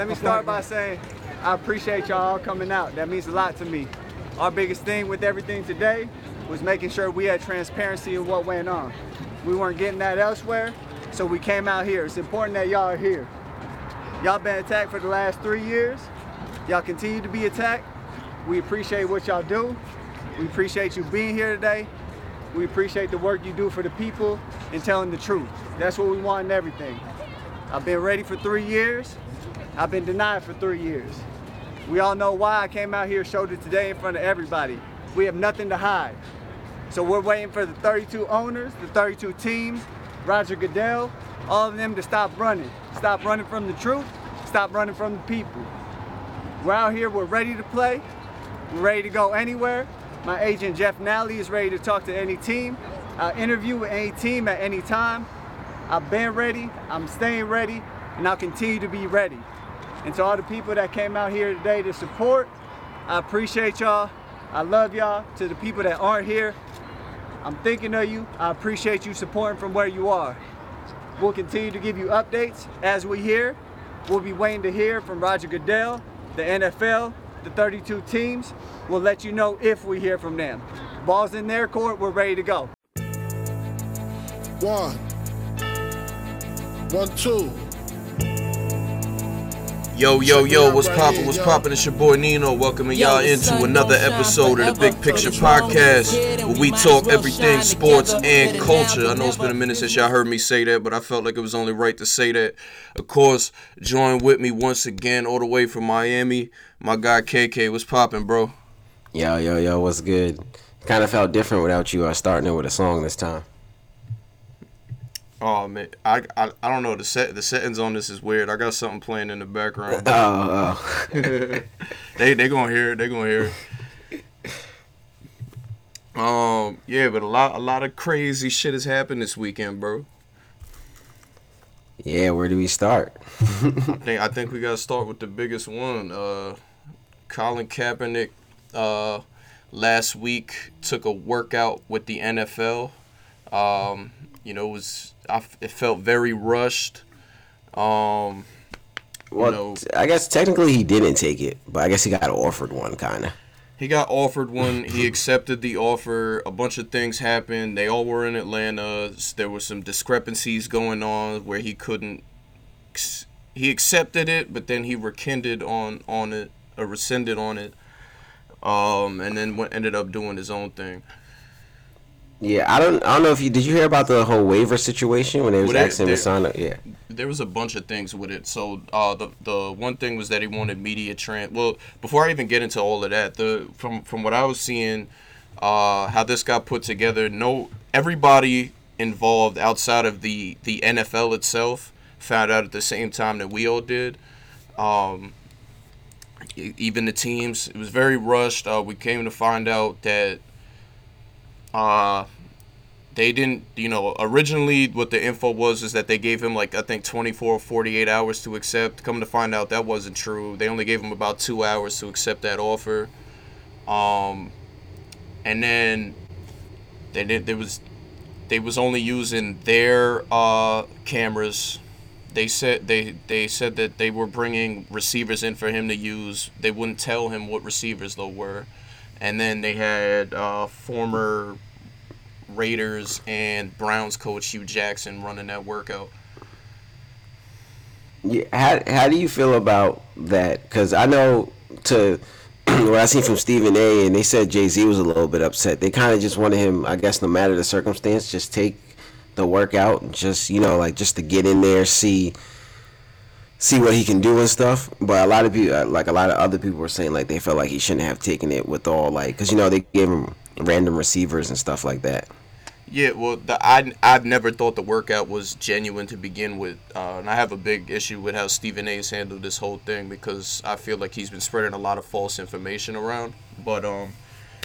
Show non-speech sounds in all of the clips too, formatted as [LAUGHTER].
Let me start by saying I appreciate y'all coming out. That means a lot to me. Our biggest thing with everything today was making sure we had transparency in what went on. We weren't getting that elsewhere, so we came out here. It's important that y'all are here. Y'all been attacked for the last three years. Y'all continue to be attacked. We appreciate what y'all do. We appreciate you being here today. We appreciate the work you do for the people and telling the truth. That's what we want in everything. I've been ready for three years. I've been denied for three years. We all know why I came out here, showed it today in front of everybody. We have nothing to hide. So we're waiting for the 32 owners, the 32 teams, Roger Goodell, all of them to stop running. Stop running from the truth, stop running from the people. We're out here, we're ready to play, we're ready to go anywhere. My agent Jeff Nalley is ready to talk to any team. I'll interview with any team at any time. I've been ready, I'm staying ready, and I'll continue to be ready. And to all the people that came out here today to support, I appreciate y'all. I love y'all. To the people that aren't here, I'm thinking of you. I appreciate you supporting from where you are. We'll continue to give you updates as we hear. We'll be waiting to hear from Roger Goodell, the NFL, the 32 teams. We'll let you know if we hear from them. Ball's in their court, we're ready to go. One. One, two. Yo, yo, yo, what's poppin', what's poppin'? It's your boy Nino, welcoming y'all into another episode of the Big Picture Podcast, where we talk everything sports and culture. I know it's been a minute since y'all heard me say that, but I felt like it was only right to say that. Of course, join with me once again, all the way from Miami, my guy KK. What's poppin', bro? Yo, yo, yo, what's good? Kind of felt different without you uh, starting it with a song this time. Oh man, I, I I don't know the set the settings on this is weird. I got something playing in the background. [LAUGHS] Oh, oh. [LAUGHS] they they gonna hear it. They gonna hear it. Um yeah, but a lot a lot of crazy shit has happened this weekend, bro. yeah, where do we start? [LAUGHS] I think I think we gotta start with the biggest one. Uh, Colin Kaepernick uh, last week took a workout with the NFL. Um, you know, it was I it felt very rushed. Um, Well, know- t- I guess technically he didn't take it, but I guess he got offered one, kind of. he got offered one. He [LAUGHS] accepted the offer. A bunch of things happened. They all were in Atlanta. There were some discrepancies going on where he couldn't. He accepted it, but then he rekindled on on it or rescinded on it. Um, and then went, ended up doing his own thing. Yeah, I don't, I don't know if you did. You hear about the whole waiver situation when they was Well, asking him to sign up? Yeah. there was a bunch of things with it. So uh, the the one thing was that he wanted media trans. Well, before I even get into all of that, the from from what I was seeing, uh, how this got put together, no everybody involved outside of the the NFL itself found out at the same time that we all did. Um, even the teams, it was very rushed. Uh, we came to find out that. Uh, they didn't you know originally what the info was is that they gave him like i think 24 or 48 hours to accept. Come to find out that wasn't true. They only gave him about two hours to accept that offer. Um and then they did there was they was only using their uh cameras. They said they they said that they were bringing receivers in for him to use. They wouldn't tell him what receivers though were and then they had uh former Raiders and Browns coach Hue Jackson running that workout. Yeah. How How do you feel about that? Because I know to [CLEARS THROAT] what I seen from Stephen A. and they said Jay Z was a little bit upset. They kind of just wanted him, I guess, no matter the circumstance, just take the workout, just you know, like just to get in there, see see what he can do and stuff. But a lot of people, like a lot of other people, were saying like they felt like he shouldn't have taken it with all like, because you know they gave him random receivers and stuff like that. Yeah, well, the I I've never thought the workout was genuine to begin with, uh, and I have a big issue with how Stephen A. has handled this whole thing because I feel like he's been spreading a lot of false information around. But um,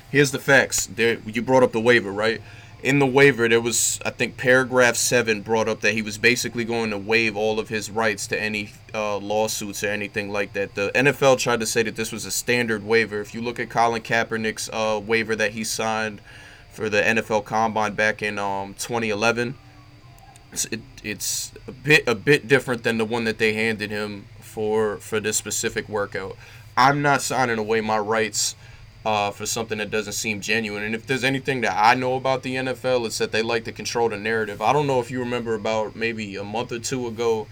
here's the facts. There, you brought up the waiver, right? In the waiver, there was I think paragraph seven brought up that he was basically going to waive all of his rights to any uh, lawsuits or anything like that. The NFL tried to say that this was a standard waiver. If you look at Colin Kaepernick's uh, waiver that he signed for the NFL Combine back in um 2011. It's, it, it's a bit a bit different than the one that they handed him for for this specific workout. I'm not signing away my rights uh, for something that doesn't seem genuine. And if there's anything that I know about the NFL, it's that they like to control the narrative. I don't know if you remember about maybe a month or two ago,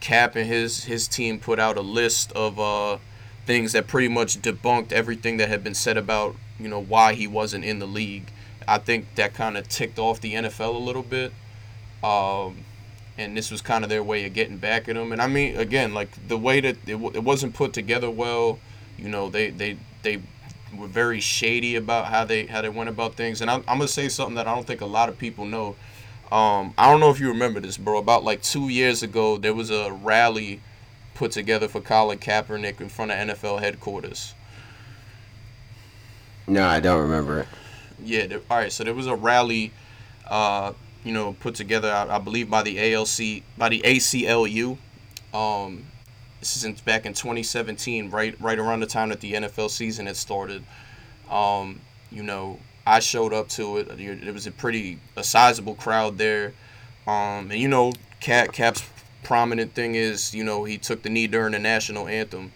Cap and his his team put out a list of uh, things that pretty much debunked everything that had been said about you know why he wasn't in the league. I think that kind of ticked off the NFL a little bit. Um, and this was kind of their way of getting back at him. And I mean, again, like the way that it, w- it wasn't put together well. You know, they they they were very shady about how they how they went about things. And I'm, I'm gonna say something that I don't think a lot of people know. Um, I don't know if you remember this, bro. About like two years ago, there was a rally put together for Colin Kaepernick in front of NFL headquarters. No, I don't remember it. Yeah. There, all right. So there was a rally, uh, you know, put together, I, I believe, by the ALC, by the ACLU. Um, is back in 2017, right, right around the time that the NFL season had started. Um, you know, I showed up to it. It was a pretty, a sizable crowd there. Um, and you know, Cap Cap's prominent thing is, you know, he took the knee during the national anthem.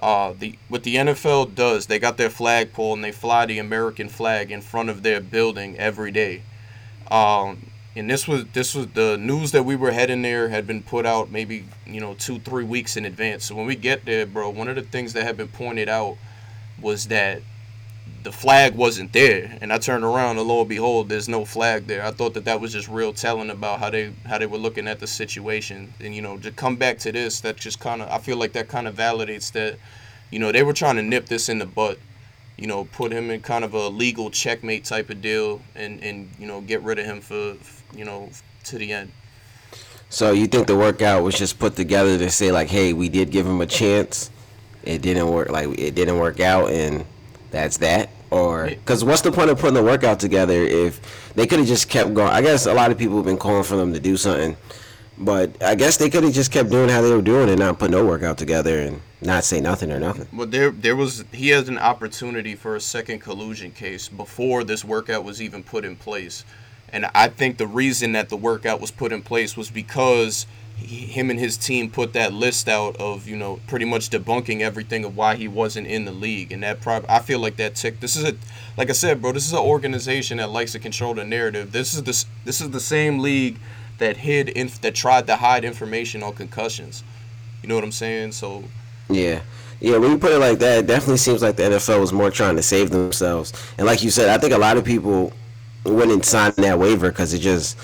Uh, the what the NFL does, they got their flagpole and they fly the American flag in front of their building every day. Um, and this was this was the news that we were heading there had been put out maybe you know two three weeks in advance. So when we get there, bro, one of the things that had been pointed out was that the flag wasn't there, and I turned around and lo and behold, there's no flag there. I thought that that was just real telling about how they how they were looking at the situation, and you know to come back to this, that just kind of I feel like that kind of validates that, you know, they were trying to nip this in the butt, you know, put him in kind of a legal checkmate type of deal, and and you know get rid of him for you know to the end. So you think the workout was just put together to say like, hey, we did give him a chance, it didn't work, like it didn't work out, and that's that? Or because what's the point of putting the workout together if they could have just kept going? I guess a lot of people have been calling for them to do something, but I guess they could have just kept doing how they were doing and not put no workout together and not say nothing or nothing. Well, there there was he has an opportunity for a second collusion case before this workout was even put in place, and I think the reason that the workout was put in place was because he, him and his team put that list out of you know pretty much debunking everything of why he wasn't in the league, and that prob I feel like that tick. This is a like I said, bro. This is an organization that likes to control the narrative. This is this this is the same league that hid inf- that tried to hide information on concussions. You know what I'm saying? So Yeah. Yeah, when you put it like that, it definitely seems like the NFL was more trying to save themselves. And like you said, I think a lot of people wouldn't sign that waiver because it just,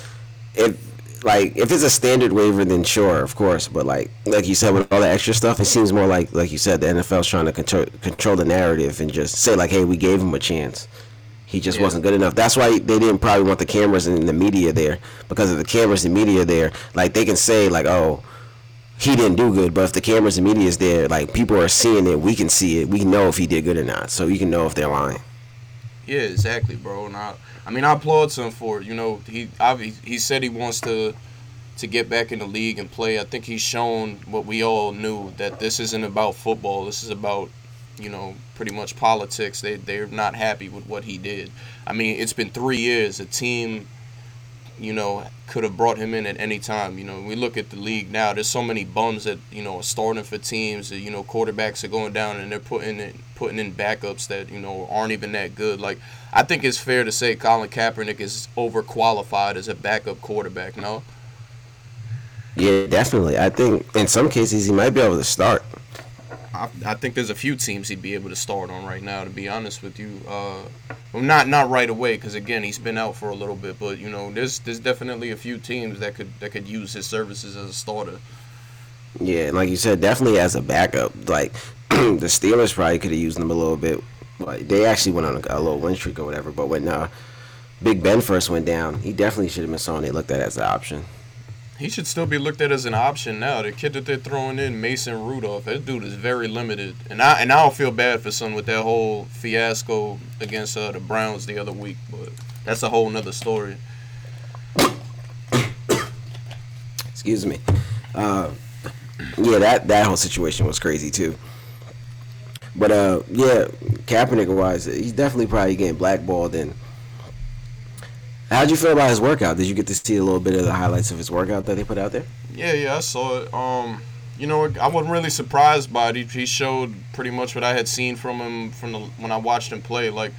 if like if it's a standard waiver, then sure, of course. But like like you said, with all the extra stuff, it seems more like like you said, the NFL's trying to control control the narrative and just say like, hey, we gave him a chance. He just Yeah. wasn't good enough. That's why they didn't probably want the cameras and the media there because of the cameras and media there. Like they can say like, oh, he didn't do good, but if the cameras and media is there, like people are seeing it, we can see it. We know if he did good or not. So you can know if they're lying. Yeah, exactly, bro. And I, I mean, I applaud him for it. You know, he he said he wants to to get back in the league and play. I think he's shown what we all knew that this isn't about football. This is about you know pretty much politics. They they're not happy with what he did. I mean, it's been three years. A team, you know, could have brought him in at any time. You know, we look at the league now. There's so many bums that you know are starting for teams. That, you know, quarterbacks are going down and they're putting in putting in backups that you know aren't even that good. Like I think it's fair to say Colin Kaepernick is overqualified as a backup quarterback. No. Yeah, definitely. I think in some cases he might be able to start. I, I think there's a few teams he'd be able to start on right now. To be honest with you, uh, well, not not right away because again he's been out for a little bit. But you know, there's there's definitely a few teams that could that could use his services as a starter. Yeah, like you said, definitely as a backup. Like [CLEARS THROAT] the Steelers probably could have used him a little bit. Like they actually went on a, a little win streak or whatever. But when uh, Big Ben first went down, he definitely should have been someone they looked at as an option. He should still be looked at as an option now. The kid that they're throwing in, Mason Rudolph, that dude is very limited. And I and I don't feel bad for son with that whole fiasco against uh, the Browns the other week, but that's a whole nother story. Excuse me. Uh, yeah, that that whole situation was crazy too. But uh, yeah, Kaepernick wise, he's definitely probably getting blackballed. And how'd you feel about his workout? Did you get to see a little bit of the highlights of his workout that they put out there? Yeah, yeah, I saw it. Um, you know, I wasn't really surprised by it. He, he showed pretty much what I had seen from him from the, when I watched him play. Like,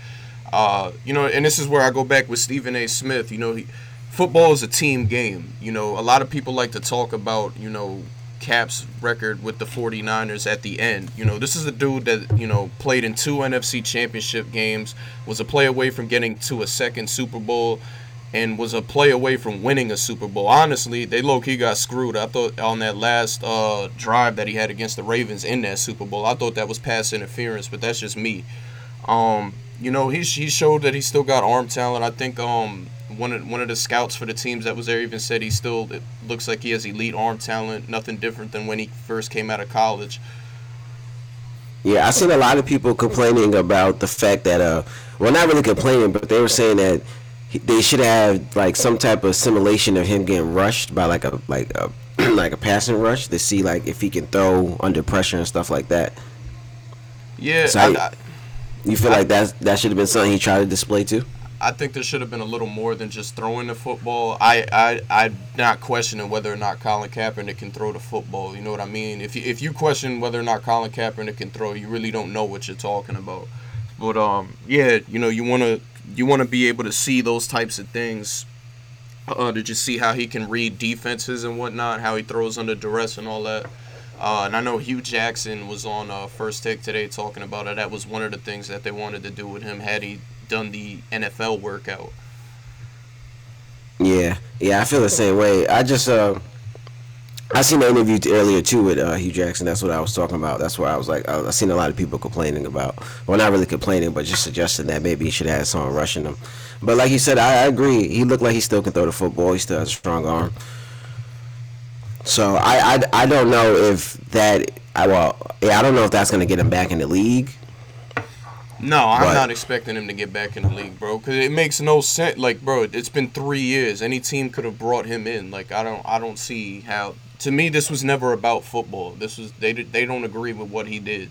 uh, you know, and this is where I go back with Stephen A. Smith. You know, he, football is a team game. You know, a lot of people like to talk about, you know, Cap's record with the 49ers at the end. You know, this is a dude that, you know, played in two NFC championship games, was a play away from getting to a second Super Bowl, and was a play away from winning a Super Bowl. Honestly, they low key got screwed. I thought on that last uh, drive that he had against the Ravens in that Super Bowl, I thought that was pass interference, but that's just me. Um, you know, he, he showed that he still got arm talent. I think um, one of one of the scouts for the teams that was there even said he still looks like he has elite arm talent, nothing different than when he first came out of college. Yeah, I've seen a lot of people complaining about the fact that uh, well, not really complaining, but they were saying that they should have like some type of simulation of him getting rushed by like a like a [CLEARS THROAT] like a passing rush to see like if he can throw under pressure and stuff like that. Yeah, So I, I- I, You feel like that that should have been something he tried to display too? I think there should have been a little more than just throwing the football. I, I, I'm not questioning whether or not Colin Kaepernick can throw the football. You know what I mean? If you, if you question whether or not Colin Kaepernick can throw, you really don't know what you're talking about. But um, yeah, you know, you wanna you wanna be able to see those types of things. Uh, to just see how he can read defenses and whatnot, how he throws under duress and all that. Uh, and I know Hue Jackson was on uh, First Take today talking about it. That was one of the things that they wanted to do with him had he done the NFL workout. Yeah, yeah, I feel the same way. I just uh, I seen the interview earlier too with uh, Hue Jackson. That's what I was talking about. That's where I was like, I, I seen a lot of people complaining about. Well, not really complaining, but just suggesting that maybe he should have had someone rushing him. But like you said, I, I agree. He looked like he still can throw the football. He still has a strong arm. So I, I, I don't know if that. I well, yeah, I don't know if that's gonna get him back in the league. No, I'm Right. not expecting him to get back in the league, bro. Because it makes no sense. Like, bro, it's been three years. Any team could have brought him in. Like, I don't, I don't see how. To me, this was never about football. This was they they don't agree with what he did.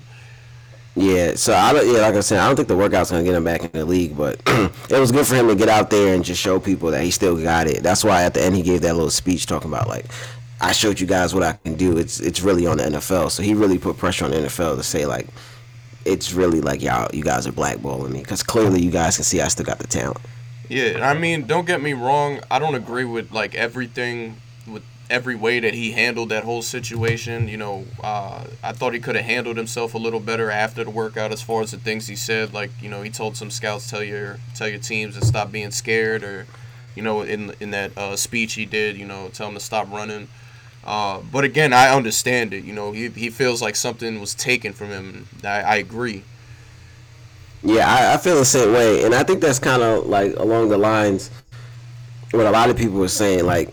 Yeah, so I don't. Yeah, like I said, I don't think the workout's gonna get him back in the league, but [CLEARS THROAT] it was good for him to get out there and just show people that he still got it. That's why at the end he gave that little speech talking about like, I showed you guys what I can do. It's it's really on the NFL. So he really put pressure on the NFL to say like, it's really like y'all, you guys are blackballing me because clearly you guys can see I still got the talent. Yeah, I mean, don't get me wrong. I don't agree with like everything with every way that he handled that whole situation. You know, uh, I thought he could have handled himself a little better after the workout, as far as the things he said. Like, you know, he told some scouts tell your tell your teams to stop being scared, or, you know, in in that uh, speech he did, you know, tell them to stop running. Uh, but again, I understand it. You know, he, he feels like something was taken from him. I, I agree. Yeah, I, I feel the same way, and I think that's kind of like along the lines what a lot of people were saying. Like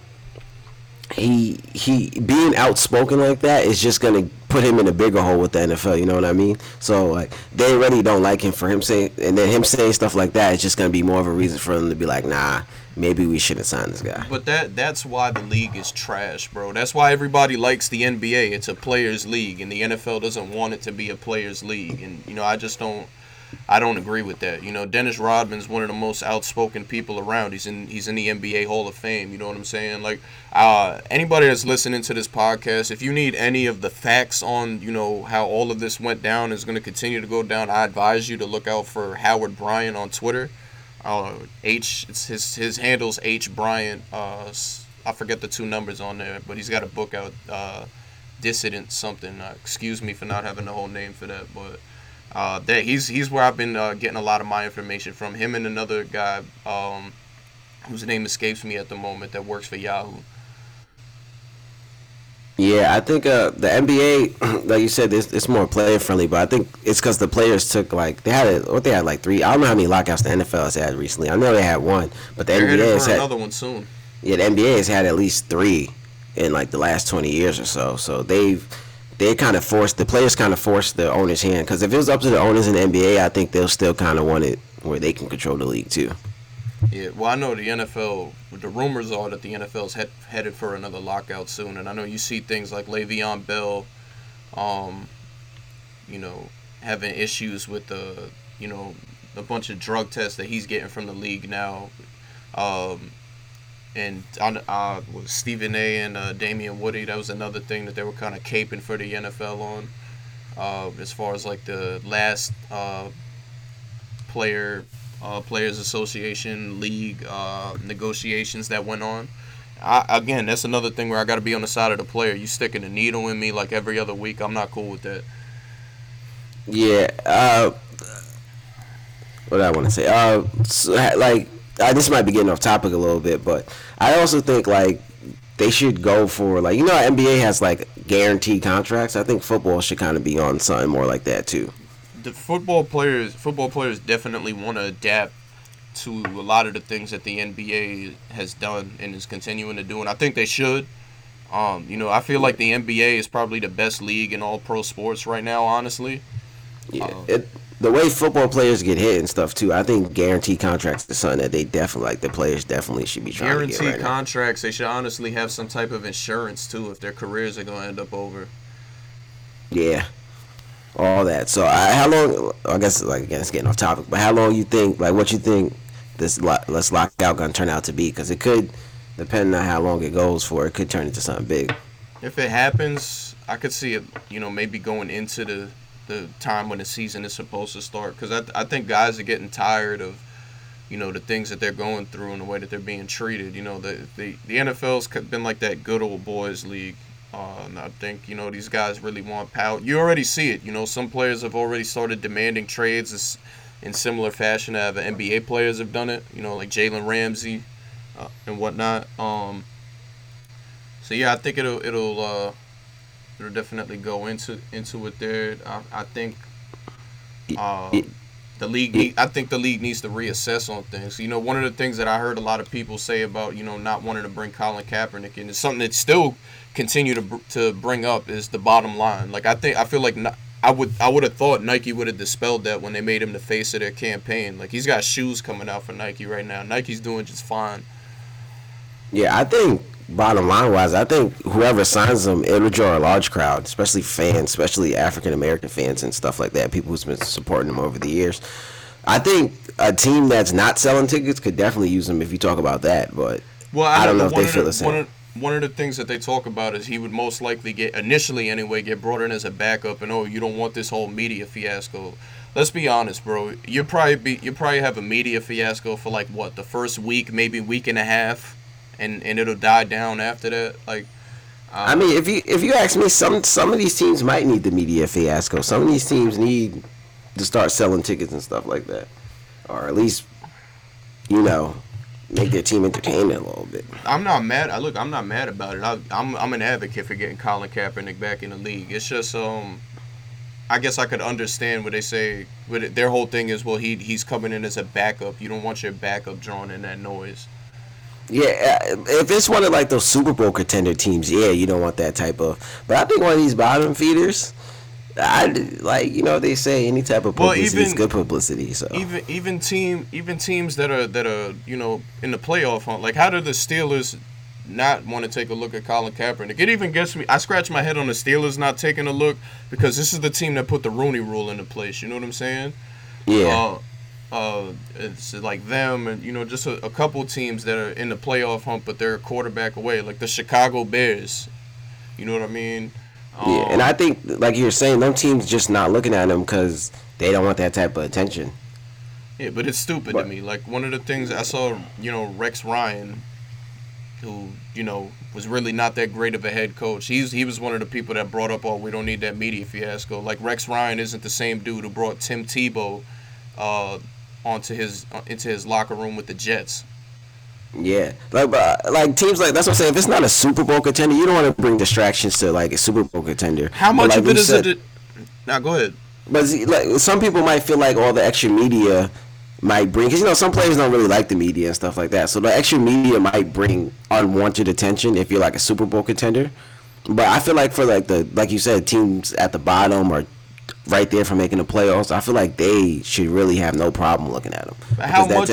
he he being outspoken like that is just gonna put him in a bigger hole with the NFL. You know what I mean? So like they really don't like him for him saying, and then him saying stuff like that is just gonna be more of a reason for them to be like, nah, maybe we shouldn't sign this guy. But that that's why the league is trash, bro. That's why everybody likes the NBA. It's a players' league, and the NFL doesn't want it to be a players' league. And you know, I just don't, I don't agree with that. You know, Dennis Rodman's one of the most outspoken people around. He's in he's in the NBA Hall of Fame. You know what I'm saying? Like, uh, anybody that's listening to this podcast, if you need any of the facts on you know how all of this went down is going to continue to go down, I advise you to look out for Howard Bryant on Twitter uh, H it's his his handles H Bryant. Uh, I forget the two numbers on there, but he's got a book out, uh, Dissident something. Uh, excuse me for not having the whole name for that, but uh, that he's he's where I've been uh, getting a lot of my information from. Him and another guy, um, whose name escapes me at the moment, that works for Yahoo. Yeah, I think uh, the NBA, [CLEARS THROAT] like you said, it's, it's more player friendly, but I think it's because the players took like they had a, what they had like three. I don't know how many lockouts the NFL has had recently. I know they had one, but the They're NBA has had another one soon. yeah the NBA has had at least three in like the last twenty years or so. So they've they kind of forced the players kind of forced the owners' hand because if it was up to the owners in the NBA, I think they'll still kind of want it where they can control the league too. Yeah, well, I know the NFL. The rumors are that the NFL's head, headed for another lockout soon, and I know you see things like Le'Veon Bell, um, you know, having issues with the, you know, a bunch of drug tests that he's getting from the league now. Um, and uh, Stephen A. and uh, Damien Woody, that was another thing that they were kind of caping for the NFL on. Uh, as far as like the last uh, player uh, players association league uh, negotiations that went on. I, again, that's another thing where I got to be on the side of the player. You sticking a needle in me like every other week. I'm not cool with that. Yeah. Uh, what I want to say? So, like uh, this might be getting off topic a little bit, but I also think like they should go for like you know NBA has like guaranteed contracts. I think football should kind of be on something more like that too. The football players, football players definitely want to adapt to a lot of the things that the NBA has done and is continuing to do, and I think they should. Um, you know, I feel like the NBA is probably the best league in all pro sports right now, honestly. Yeah, um, it, the way football players get hit and stuff too. I think guaranteed contracts is something that they definitely like. The players definitely should be trying guaranteed to get right contracts. Now. They should honestly have some type of insurance too if their careers are going to end up over. Yeah, all that. So, I, how long? I guess like again, it's getting off topic, but how long you think? Like, what you think this let's lockout going to turn out to be? Because it could, depending on how long it goes for, it could turn into something big. If it happens, I could see it. You know, maybe going into the the time when the season is supposed to start because I, I think guys are getting tired of you know the things that they're going through and the way that they're being treated you know the the, the nfl's been like that good old boys league uh, and i think you know these guys really want power. You already see it you know some players have already started demanding trades in similar fashion that nba players have done it you know like jalen ramsey uh, and whatnot um so yeah i think it'll it'll uh it'll definitely go into into it there. I, I think um, the league. Need, I think the league needs to reassess on things. You know, one of the things that I heard a lot of people say about you know not wanting to bring Colin Kaepernick in is something that still continue to to bring up is the bottom line. Like I think I feel like. I would I would have thought Nike would have dispelled that when they made him the face of their campaign. Like he's got shoes coming out for Nike right now. Nike's doing just fine. Yeah, I think bottom line wise, I think whoever signs them, it'll draw a large crowd, especially fans, especially African American fans and stuff like that. People who's been supporting them over the years. I think a team that's not selling tickets could definitely use them if you talk about that. But well, I, I don't know if they feel the, the same. One of, one of the things that they talk about is he would most likely get initially anyway get brought in as a backup, and oh, you don't want this whole media fiasco. Let's be honest, bro. You probably be you probably have a media fiasco for like what the first week, maybe week and a half and and it'll die down after that. Like, um, I mean, if you if you ask me, some some of these teams might need the media fiasco. Some of these teams need to start selling tickets and stuff like that, or at least, you know, make their team entertaining a little bit. I'm not mad. I look, I'm not mad about it. I, I'm I'm an advocate for getting Colin Kaepernick back in the league. It's just um. I guess I could understand what they say. But their whole thing is, well, he he's coming in as a backup. You don't want your backup drawing in that noise. Yeah, if it's one of like those Super Bowl contender teams, yeah, you don't want that type of. But I think one of these bottom feeders, I like you know they say any type of publicity well, even, is good publicity. So even even team even teams that are that are you know in the playoff hunt, like how do the Steelers not want to take a look at Colin Kaepernick? It even gets me. I scratch my head on the Steelers not taking a look because this is the team that put the Rooney Rule into place. You know what I'm saying? Yeah. Uh, uh, it's like them and you know just a, a, couple teams that are in the playoff hunt, but they're a quarterback away, like the Chicago Bears. You know what I mean? Um, yeah, and I think like you're saying, them teams just not looking at them because they don't want that type of attention. Yeah, but it's stupid but, to me. Like one of the things I saw, you know, Rex Ryan, who you know was really not that great of a head coach. He's he was one of the people that brought up, oh, we don't need that media fiasco. Like Rex Ryan isn't the same dude who brought Tim Tebow. Uh, onto his into his locker room with the Jets. Yeah, like uh, like teams like that's what I'm saying. If it's not a Super Bowl contender, you don't want to bring distractions to like a Super Bowl contender. How much like of it is said, it? Now go ahead. But like some people might feel like all the extra media might bring because you know some players don't really like the media and stuff like that. So the extra media might bring unwanted attention if you're like a Super Bowl contender. But I feel like for like the like you said teams at the bottom or right there for making the playoffs. I feel like they should really have no problem looking at them. How much?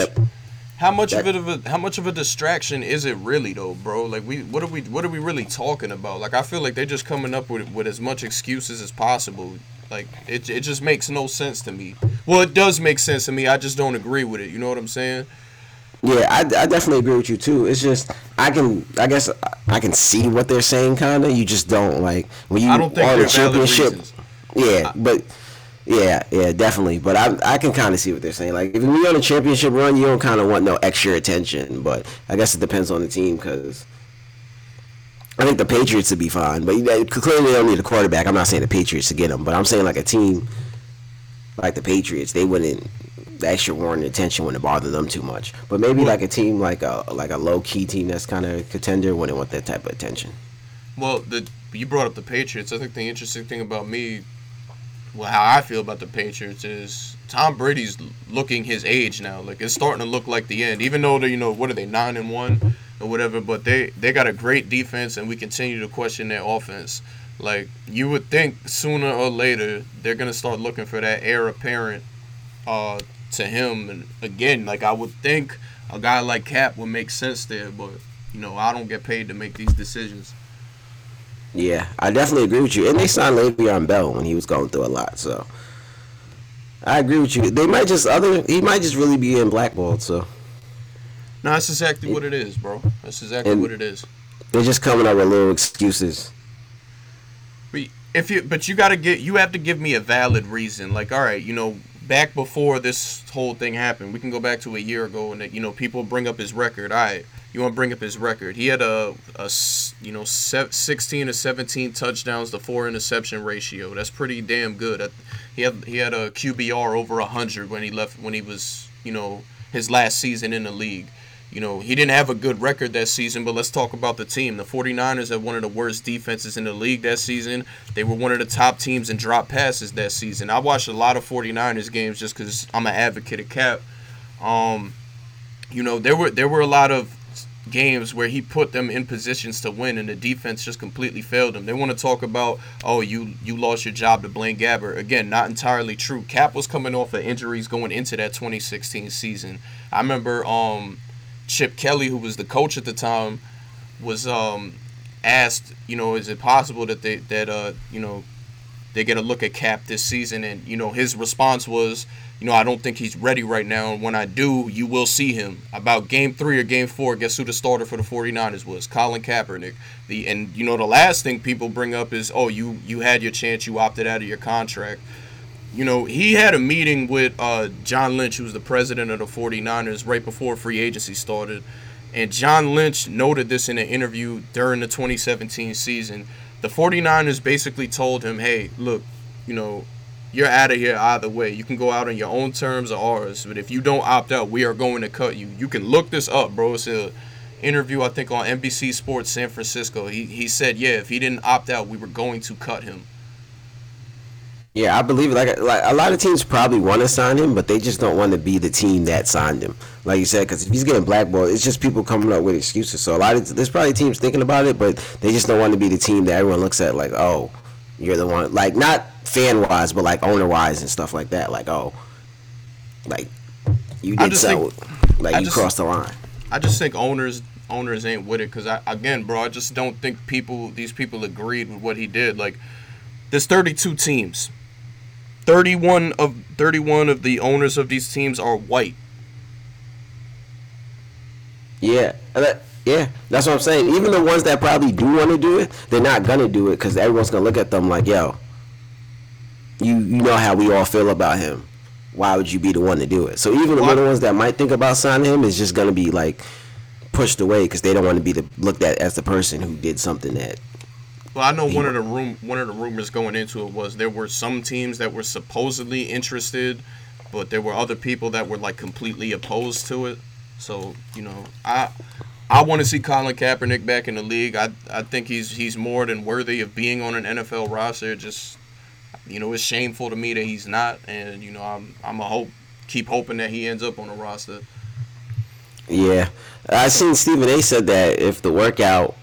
how much that, of it of a how much of a distraction is it really though, bro? Like we what are we what are we really talking about? Like I feel like they're just coming up with with as much excuses as possible. Like it it just makes no sense to me. Well, it does make sense to me. I just don't agree with it. You know what I'm saying? Yeah, I, I definitely agree with you too. It's just I can I guess I can see what they're saying kind of. You just don't like when you I don't think they're the championship. reasons. Yeah, but yeah, yeah, definitely. But I I can kind of see what they're saying. Like if you're on a championship run, you don't kind of want no extra attention. But I guess it depends on the team because. I think the Patriots would be fine, but clearly they don't need a quarterback. I'm not saying the Patriots to get him, but I'm saying like a team like the Patriots, they wouldn't the extra warning attention wouldn't bother them too much. But maybe like a team like a like a low key team that's kind of contender wouldn't want that type of attention. Well, the you brought up the Patriots. I think the interesting thing about me, well, how I feel about the Patriots is Tom Brady's looking his age now. Like it's starting to look like the end. Even though they, you know, what are they nine and one or whatever, but they they got a great defense, and we continue to question their offense. Like you would think sooner or later they're gonna start looking for that heir apparent uh, to him. And again, like I would think a guy like Cap would make sense there, but you know I don't get paid to make these decisions. Yeah, I definitely agree with you. And they signed Le'Veon Bell when he was going through a lot, so I agree with you. They might just other he might just really be in blackballed, so No, that's exactly what it is, bro. That's exactly And- what it is. they're just coming up with little excuses. But if you, but you gotta get, you have to give me a valid reason. Like, all right, you know, back before this whole thing happened, we can go back to a year ago, and you know, people bring up his record. All right, you want to bring up his record? He had a, a you know, sixteen to seventeen touchdowns to four interception ratio. That's pretty damn good. He had he had a QBR over hundred when he left when he was, you know, his last season in the league. You know, he didn't have a good record that season, but let's talk about the team. The 49ers had one of the worst defenses in the league that season. They were one of the top teams in drop passes that season. I watched a lot of 49ers games just because I'm an advocate of Cap. Um, you know, there were there were a lot of games where he put them in positions to win, and the defense just completely failed them. They want to talk about, oh, you you lost your job to Blaine Gabbert. Again, not entirely true. Cap was coming off of injuries going into that 2016 season. I remember um, Chip Kelly, who was the coach at the time, was um, asked, you know, is it possible that they that uh, you know, they get a look at Cap this season? And you know, his response was, you know, I don't think he's ready right now. And when I do, you will see him. About game three or game four, guess who the starter for the 49ers was? Colin Kaepernick. The and you know the last thing people bring up is, oh, you you had your chance, you opted out of your contract. You know, he had a meeting with uh, John Lynch, who's the president of the 49ers, right before free agency started. And John Lynch noted this in an interview during the 2017 season. The 49ers basically told him, hey, look, you know, you're out of here either way. You can go out on your own terms or ours. But if you don't opt out, we are going to cut you. You can look this up, bro. It's an interview I think on NBC Sports San Francisco. He he said, yeah, if he didn't opt out, we were going to cut him. Yeah, I believe it. Like, like a lot of teams probably want to sign him, but they just don't want to be the team that signed him. Like you said, because if he's getting blackballed, it's just people coming up with excuses. So a lot of there's probably teams thinking about it, but they just don't want to be the team that everyone looks at like, oh, you're the one. Like not fan wise, but like owner wise and stuff like that. Like oh, like you did so, like I you just- crossed the line. I just think owners owners ain't with it because I again, bro, I just don't think people these people agreed with what he did. Like, there's 32 teams. 31 of 31 of the owners of these teams are white. Yeah, that- yeah, that's what I'm saying. Even the ones that probably do want to do it, they're not gonna do it because everyone's gonna look at them like, yo, you you know how we all feel about him. Why would you be the one to do it? So even the little ones that might think about signing him is just gonna be like pushed away because they don't want to be the looked at as the person who did something that. Well, I know one of the room one of the rumors going into it was there were some teams that were supposedly interested, but there were other people that were like completely opposed to it. So you know, I I want to see Colin Kaepernick back in the league. I I think he's he's more than worthy of being on an NFL roster. Just you know, it's shameful to me that he's not, and you know, I'm I'm a hope keep hoping that he ends up on a roster. Yeah, I seen Stephen A. said that if the workout,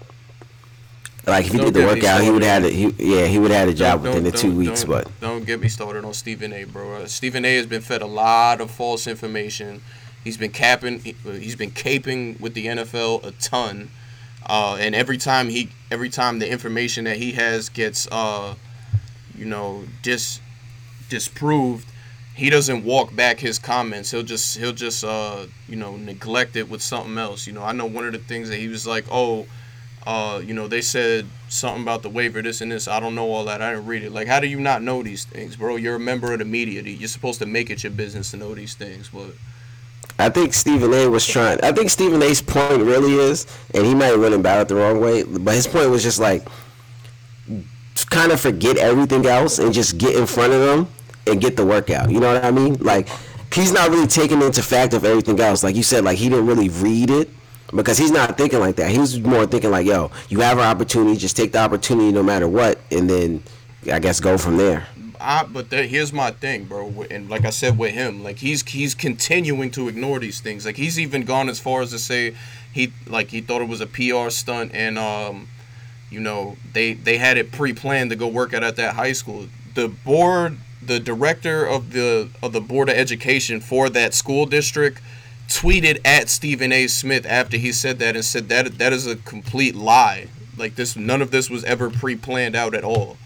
like if he Don't did the workout, he would have had it. He, yeah, he would have had a job Don't- within the don't- two don't- weeks. don't- But don't get me started on Stephen A. Bro. Uh, Stephen A. has been fed a lot of false information. He's been capping. he- He's been caping with the NFL a ton. Uh, and every time he, every time the information that he has gets, uh, you know, dis, disproved, he doesn't walk back his comments. He'll just he'll just uh you know neglect it with something else. You know, I know one of the things that he was like, oh, uh, you know, they said something about the waiver, this and this. I don't know all that. I didn't read it. Like, how do you not know these things, bro? You're a member of the media. You're supposed to make it your business to know these things, but. I think Stephen A. was trying. I think Stephen A.'s point really is, and he might have went about it the wrong way, but his point was just like, kind of forget everything else and just get in front of them and get the workout. You know what I mean? Like, he's not really taking into fact of everything else. Like you said, like he didn't really read it because he's not thinking like that. He was more thinking like, yo, you have an opportunity, just take the opportunity no matter what, and then I guess go from there. I, but there, here's my thing, bro. And like I said with him, like he's he's continuing to ignore these things. Like he's even gone as far as to say he like he thought it was a PR stunt, and um, you know they they had it pre-planned to go work out at that high school. The board, the director of the of the board of education for that school district tweeted at Stephen A. Smith after he said that and said that that is a complete lie. Like this, none of this was ever pre-planned out at all.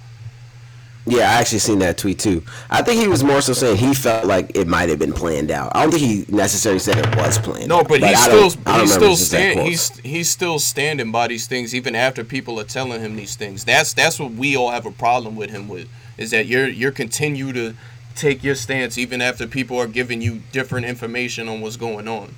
Yeah, I actually seen that tweet too. I think he was more so saying he felt like it might have been planned out. I don't think he necessarily said it was planned. No, but, but he's still he's still stand he's he's still standing by these things even after people are telling him these things. That's that's what we all have a problem with him with is that you're you're continue to take your stance even after people are giving you different information on what's going on.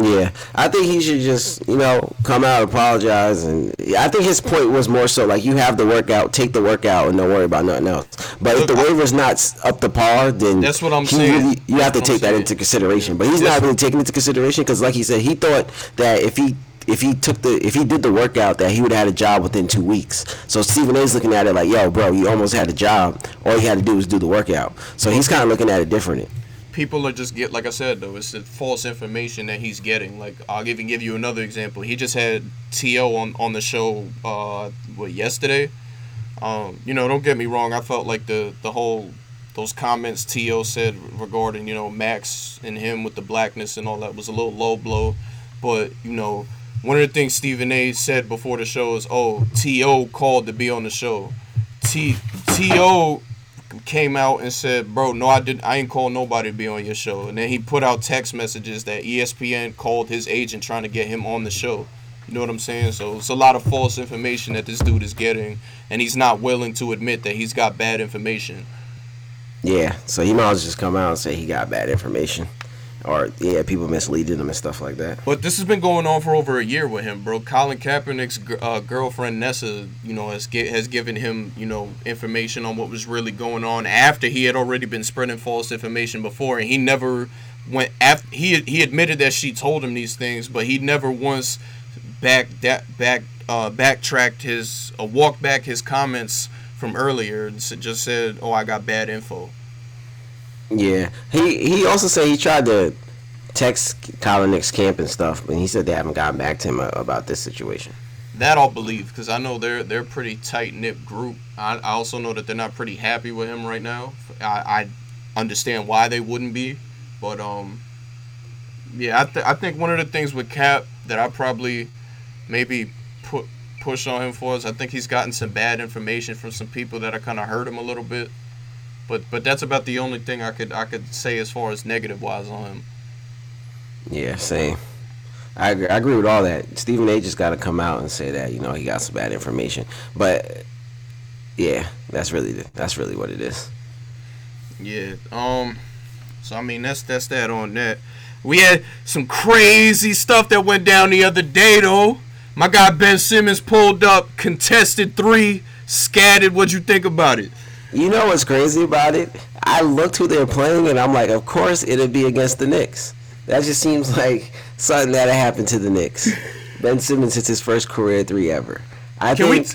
Yeah, I think he should just, you know, come out, apologize, and I think his point was more so like you have the workout, take the workout, and don't worry about nothing else. But Look, if the waiver's not up to par, then that's what I'm saying. Really, you have to take that into consideration. But he's that's not really taking into consideration because, like he said, he thought that if he if he took the if he did the workout that he would have had a job within two weeks. So Stephen A's looking at it like, yo, bro, you almost had a job. All you had to do was do the workout. So he's kind of looking at it different people are just get like I said though, it's the false information that he's getting. Like I'll even give you another example. He just had T.O. on on the show uh what yesterday. Um, you know, don't get me wrong. I felt like the the whole those comments T.O. said regarding you know Max and him with the blackness and all that was a little low blow, but you know one of the things Stephen A. said before the show is, "Oh, T.O. called to be on the show." T T.O. came out and said, "Bro, no, I didn't. I ain't call nobody to be on your show." And then he put out text messages that ESPN called his agent trying to get him on the show. You know what I'm saying? So it's a lot of false information that this dude is getting, and he's not willing to admit that he's got bad information. Yeah, so he might as well just come out and say he got bad information or yeah, people misleading him and stuff like that. But this has been going on for over a year with him, bro. Colin Kaepernick's uh, girlfriend Nessa, you know, has get, has given him, you know, information on what was really going on after he had already been spreading false information before, and he never went after he he admitted that she told him these things, but he never once back that back uh, backtracked his uh, walked back his comments from earlier and just said, "Oh, I got bad info." Yeah, he he also said he tried to text Kaepernick's camp and stuff, but he said they haven't gotten back to him about this situation. That I'll believe because I know they're they're pretty tight knit group. I, I also know that they're not pretty happy with him right now. I, I understand why they wouldn't be, but um, yeah, I th- I think one of the things with Cap that I probably maybe put push on him for is I think he's gotten some bad information from some people that are kind of hurt him a little bit. But but that's about the only thing I could I could say as far as negative wise on him. Yeah, same. I agree, I agree with all that. Stephen A. just got to come out and say that you know he got some bad information, but yeah, that's really that's really what it is. Yeah. Um. So I mean that's that's that on that. We had some crazy stuff that went down the other day though. My guy Ben Simmons pulled up, contested three, scattered. What'd you think about it? You know what's crazy about it? I looked who they're playing, and I'm like, of course it'd be against the Knicks. That just seems [LAUGHS] like something that happened to the Knicks. Ben Simmons hits his first career three ever. I Can think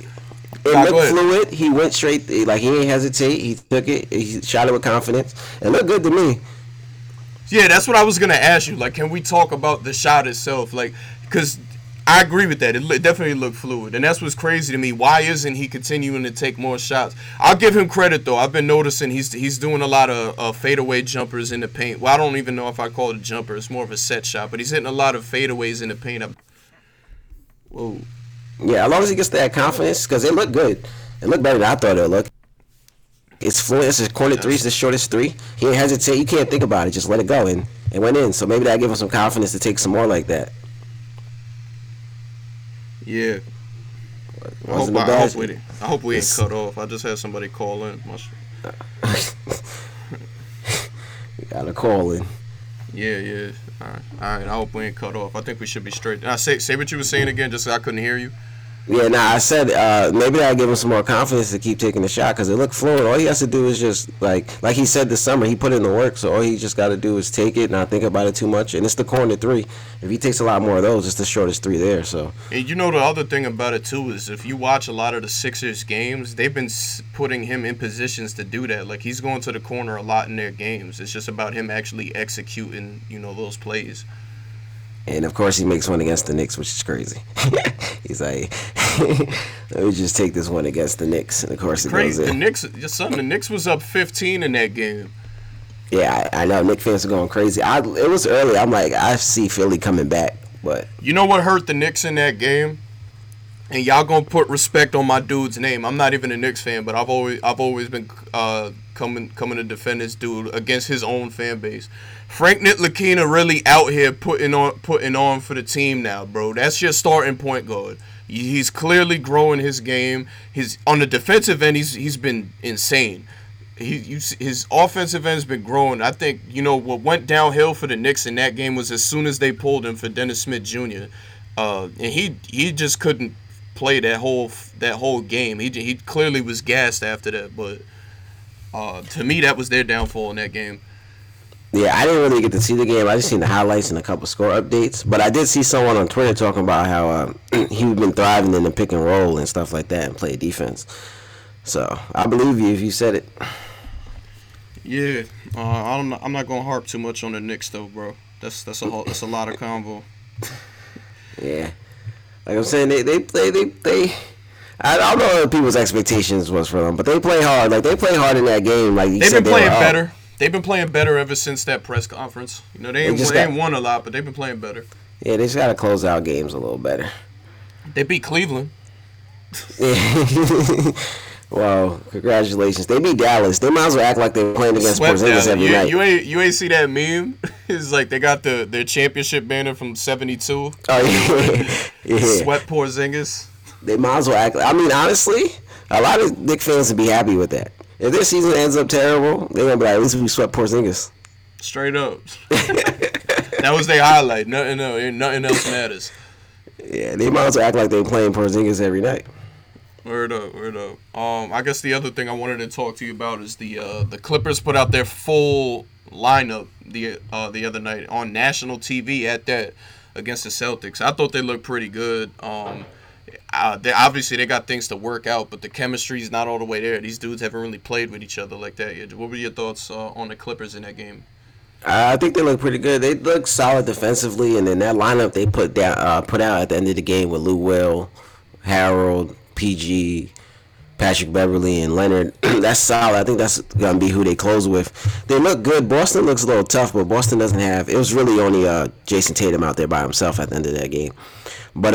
we... it nah, looked fluid. He went straight, like he didn't hesitate. He took it. He shot it with confidence. It looked good to me. Yeah, that's what I was gonna ask you. Like, can we talk about the shot itself? Like, because I agree with that. It definitely looked fluid, and that's what's crazy to me. Why isn't he continuing to take more shots? I'll give him credit though. I've been noticing he's he's doing a lot of uh, fadeaway jumpers in the paint. Well, I don't even know if I call it a jumper. It's more of a set shot, but he's hitting a lot of fadeaways in the paint. I'm, whoa. Yeah, as long as he gets that confidence, because it looked good. It looked better than I thought it looked. it's fluent. It's a corner three. It's the shortest three. He didn't hesitate. You can't think about it. Just let it go, and it went in. So maybe that give him some confidence to take some more like that. Yeah. I hope, I, I hope we didn't- I hope we ain't cut off. I just had somebody call in. [LAUGHS] You gotta call in. Yeah, yeah. All right, all right. I hope we ain't cut off. I think we should be straight. Now, say say what you were saying again, just so I couldn't hear you. Yeah, nah, I said uh, maybe that'll give him some more confidence to keep taking the shot because it looked fluid. All he has to do is just like like he said this summer, he put in the work. So all he just got to do is take it, not think about it too much. And it's the corner three. If he takes a lot more of those, it's the shortest three there. So And you know the other thing about it too is if you watch a lot of the Sixers games, they've been putting him in positions to do that. Like he's going to the corner a lot in their games. It's just about him actually executing, you know, those plays. And of course he makes one against the Knicks, which is crazy. [LAUGHS] He's like, [LAUGHS] let me just take this one against the Knicks, and of course it goes Crazy. The. Knicks, your son, the Knicks was up 15 in that game. Yeah, I, I know Nick fans are going crazy. I it was early. I'm like, I see Philly coming back, but You know what hurt the Knicks in that game? And y'all gonna put respect on my dude's name. I'm not even a Knicks fan, but I've always I've always been uh, coming coming to defend this dude against his own fan base. Frank Ntilikina really out here putting on putting on for the team now, bro. That's your starting point guard. He's clearly growing his game. His on the defensive end, he's he's been insane. He you, his offensive end's been growing. I think you know what went downhill for the Knicks in that game was as soon as they pulled him for Dennis Smith Jr. Uh, and he he just couldn't play that whole that whole game. He he clearly was gassed after that. But uh, to me, that was their downfall in that game. Yeah, I didn't really get to see the game. I just seen the highlights and a couple score updates. But I did see someone on Twitter talking about how [CLEARS THROAT] uh, he's been thriving in the pick and roll and stuff like that and play defense. So I believe you if you said it. Yeah, uh, I'm not, I'm not gonna harp too much on the Knicks though, bro. That's that's a whole, that's a lot of combo. [LAUGHS] Yeah, like I'm saying, they they play they they. I don't know what people's expectations was for them, but they play hard. Like they play hard in that game. Like you They've been playing up. better. They've been playing better ever since that press conference. You know, they ain't, just they got- ain't won a lot, but they've been playing better. Yeah, they just gotta close out games a little better. They beat Cleveland. [LAUGHS] well, congratulations. They beat Dallas. They might as well act like they're playing against Swept Porzingis every you, night. you ain't you ain't see that meme? [LAUGHS] it's like they got the their championship banner from '72. oh yeah, [LAUGHS] yeah. Swept Porzingis. They might as well act. I mean, honestly, a lot of Knicks fans would be happy with that. If their season ends up terrible, they're gonna be like, at least we swept Porzingis. Straight up. [LAUGHS] that was their highlight. Nothing else. Nothing else matters. Yeah, they might as well act like they're playing Porzingis every night. Word up, word up. Um, I guess the other thing I wanted to talk to you about is the uh, the Clippers put out their full lineup the uh, the other night on national TV at that against the Celtics. I thought they looked pretty good. Um, uh, they obviously they got things to work out, but the chemistry's not all the way there. These dudes haven't really played with each other like that yet. What were your thoughts uh, on the Clippers in that game? I think they look pretty good. They look solid defensively, and then that lineup they put down, uh, put out at the end of the game with Lou Will, Harrell, PG, Patrick Beverley, and Leonard. [CLEARS THROAT] that's solid. I think that's gonna be who they close with. They look good. Boston looks a little tough, but Boston doesn't have. It was really only uh, Jayson Tatum out there by himself at the end of that game. But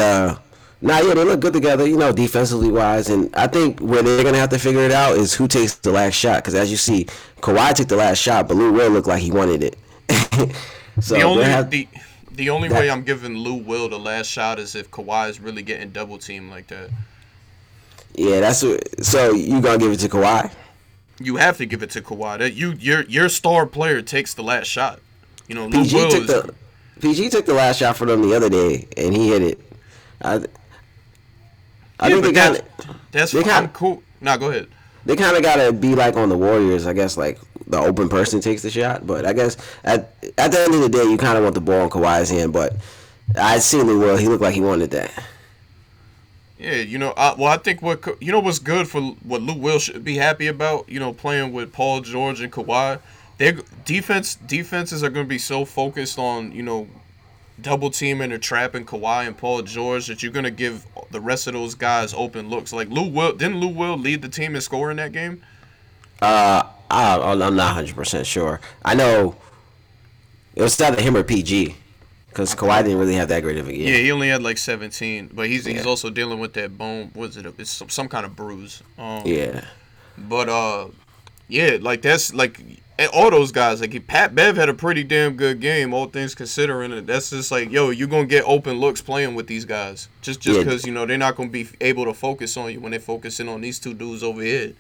nah, yeah, they look good together. You know, defensively wise, and I think where they're gonna have to figure it out is who takes the last shot. Because as you see, Kawhi took the last shot, but Lou Will looked like he wanted it. [LAUGHS] so The only have, the the only that- way I'm giving Lou Will the last shot is if Kawhi is really getting double teamed like that. yeah, that's what, so you gonna give it to Kawhi? You have to give it to Kawhi. That you your your star player takes the last shot. You know, Lou PG Will took is, the PG took the last shot for them the other day, and he hit it. I, I Yeah, think they kind that's, of they kinda- cool. Nah, go ahead. they kind of gotta be like on the Warriors, I guess. Like the open person takes the shot, but I guess at at the end of the day, you kind of want the ball in Kawhi's hand. But I seen Lou Will; he looked like he wanted that. Yeah, you know, I, well, I think what you know what's good for what Lou Will should be happy about. You know, playing with Paul George and Kawhi. Their defense defenses are going to be so focused on you know double teaming or trapping Kawhi and Paul George that you're going to give the rest of those guys open looks. Like Lou Will didn't Lou Will lead the team in scoring in that game? Uh, I, I'm not hundred percent sure. I know it was either him or PG, because Kawhi didn't really have that great of a game. Yeah, he only had like 17, but he's he's also dealing with that bone. Was it? It's some, some kind of bruise. Um, yeah. But uh, Yeah, like that's like and all those guys. Like Pat Bev had a pretty damn good game, all things considering. It that's just like, yo, you're gonna get open looks playing with these guys, just just Yeah. because you know they're not gonna be able to focus on you when they're focusing on these two dudes over here.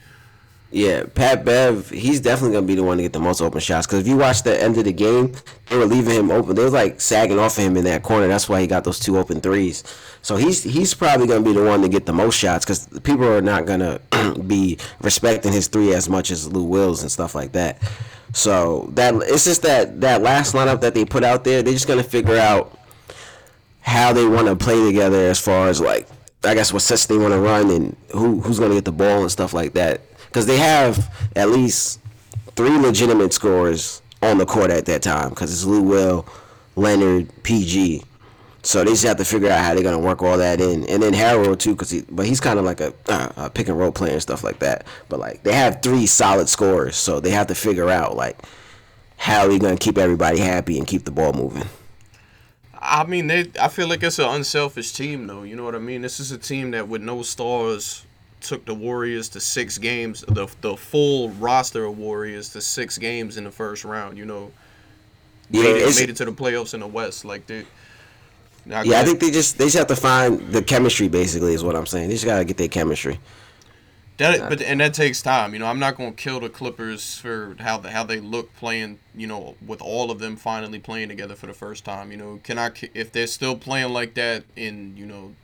Yeah, Pat Bev, he's definitely gonna be the one to get the most open shots. Because if you watch the end of the game, they were leaving him open. They was like sagging off of him in that corner. That's why he got those two open threes. So he's he's probably gonna be the one to get the most shots because people are not gonna [CLEARS THROAT] be respecting his three as much as Lou Wills and stuff like that. So that it's just that that last lineup that they put out there. They're just gonna figure out how they want to play together as far as like I guess what sets they want to run and who who's to get the ball and stuff like that. Because they have at least three legitimate scorers on the court at that time. Because it's Lou Will, Leonard, PG. So they just have to figure out how they're going to work all that in, and then Harrell too, because he but he's kind of like a, uh, a pick and roll player and stuff like that. But like they have three solid scorers, so they have to figure out like how going to keep everybody happy and keep the ball moving. I mean, they. I feel like it's an unselfish team, though. You know what I mean? This is a team that, with no stars, took the Warriors to six games. The the full roster of Warriors to six games in the first round. You know, Yeah, made, it, made it to the playoffs in the West. Like they. Now, Yeah, I think they just they just have to find the chemistry. Basically, is what I'm saying. They just gotta get their chemistry. That, but and that takes time. You know, I'm not gonna kill the Clippers for how the, how they look playing. You know, with all of them finally playing together for the first time. You know, can I if they're still playing like that in you know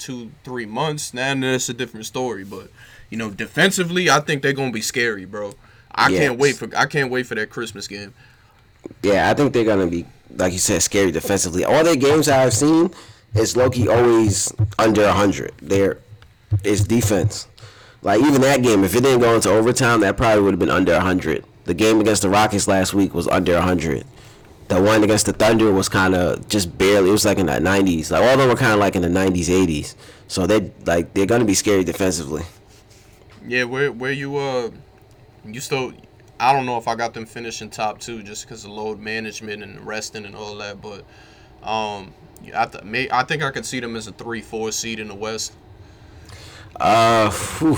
two three months? Then that's a different story. But you know, defensively, I think they're gonna be scary, bro. I Yes. can't wait for I can't wait for that Christmas game. Yeah, I think they're gonna be like you said, scary defensively. All their games I've seen is Loki always under hundred. There is defense. Like even that game, if it didn't go into overtime, that probably would have been under hundred. The game against the Rockets last week was under hundred. The one against the Thunder was kind of just barely. It was like in the 90s. Like all of them were kind of like in the 90s, 80s. So they like they're gonna be scary defensively. Yeah, where where you uh, you still. I don't know if I got them finishing top two just because of load management and resting and all that, but um, I th- may, I think I could see them as a three four seed in the West. Uh, whew.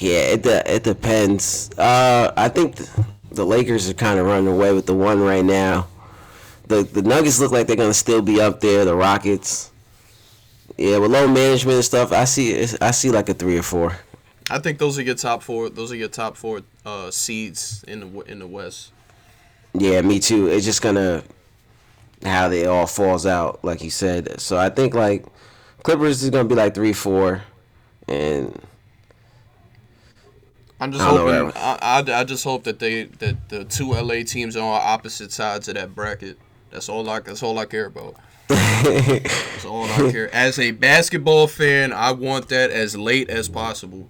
yeah, it de- it depends. Uh, I think th- the Lakers are kind of running away with the one right now. The the Nuggets look like they're gonna still be up there. The Rockets, yeah, with low management and stuff, I see I see like a three or four. I think those are your top four. Those are your top four uh, seeds in the in the West. Yeah, me too. It's just gonna how they all falls out, like you said. So I think like Clippers is gonna be like three, four, and I'm just I hoping. I, I, I just hope that they that the two LA teams are on opposite sides of that bracket. That's all I that's all I care about. [LAUGHS] That's all I care. As a basketball fan, I want that as late as possible.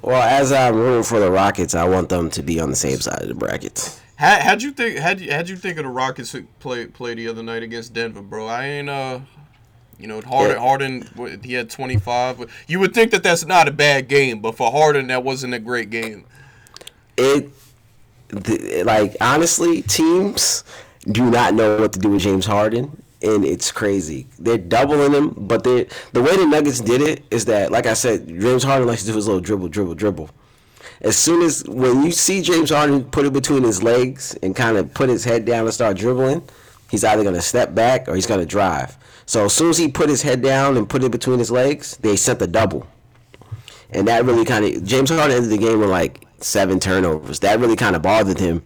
well, as I'm rooting for the Rockets, I want them to be on the same side of the bracket. How how'd you think? How'd you, how'd you think of the Rockets play play the other night against Denver, bro? I ain't uh, you know, Harden Harden he had 25. You would think that that's not a bad game, but for Harden, that wasn't a great game. it like honestly teams do not know what to do with James Harden and it's crazy. They're doubling him, but they the way the Nuggets did it is that like I said, James Harden likes to do his little dribble dribble dribble. As soon as when you see James Harden put it between his legs and kind of put his head down and start dribbling, he's either going to step back or he's going to drive. So as soon as he put his head down and put it between his legs, they sent the double and that really kind of James Harden ended the game with like seven turnovers. That really kind of bothered him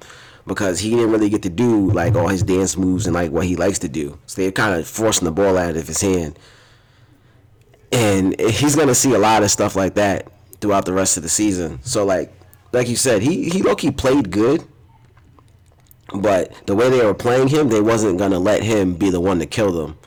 because he didn't really get to do like all his dance moves and like what he likes to do. So they're kind of forcing the ball out of his hand, and he's gonna see a lot of stuff like that throughout the rest of the season. So like like you said, he he low key played good. But the way they were playing him, they wasn't gonna let him be the one to kill them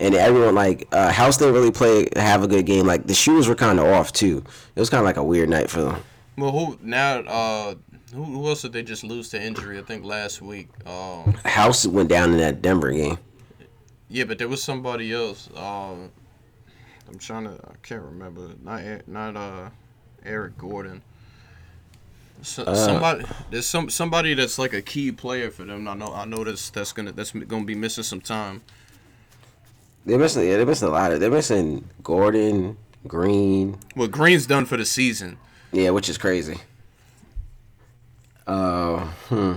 and everyone like uh, House didn't really play have a good game. Like the shoes were kind of off too. It was kind of like a weird night for them. Well, who now? Uh, who, who else did they just lose to injury? I think last week. Um, House went down in that Denver game. yeah, but there was somebody else. Um, I'm trying to. I can't remember. Not not uh, Eric Gordon. So, Uh. somebody there's some somebody that's like a key player for them. I know I know that's that's gonna that's gonna be missing some time. They're missing. Yeah, they're missing a lot of. They're missing Gordon, Green. Well, Green's done for the season. Yeah, which is crazy. Uh, hmm.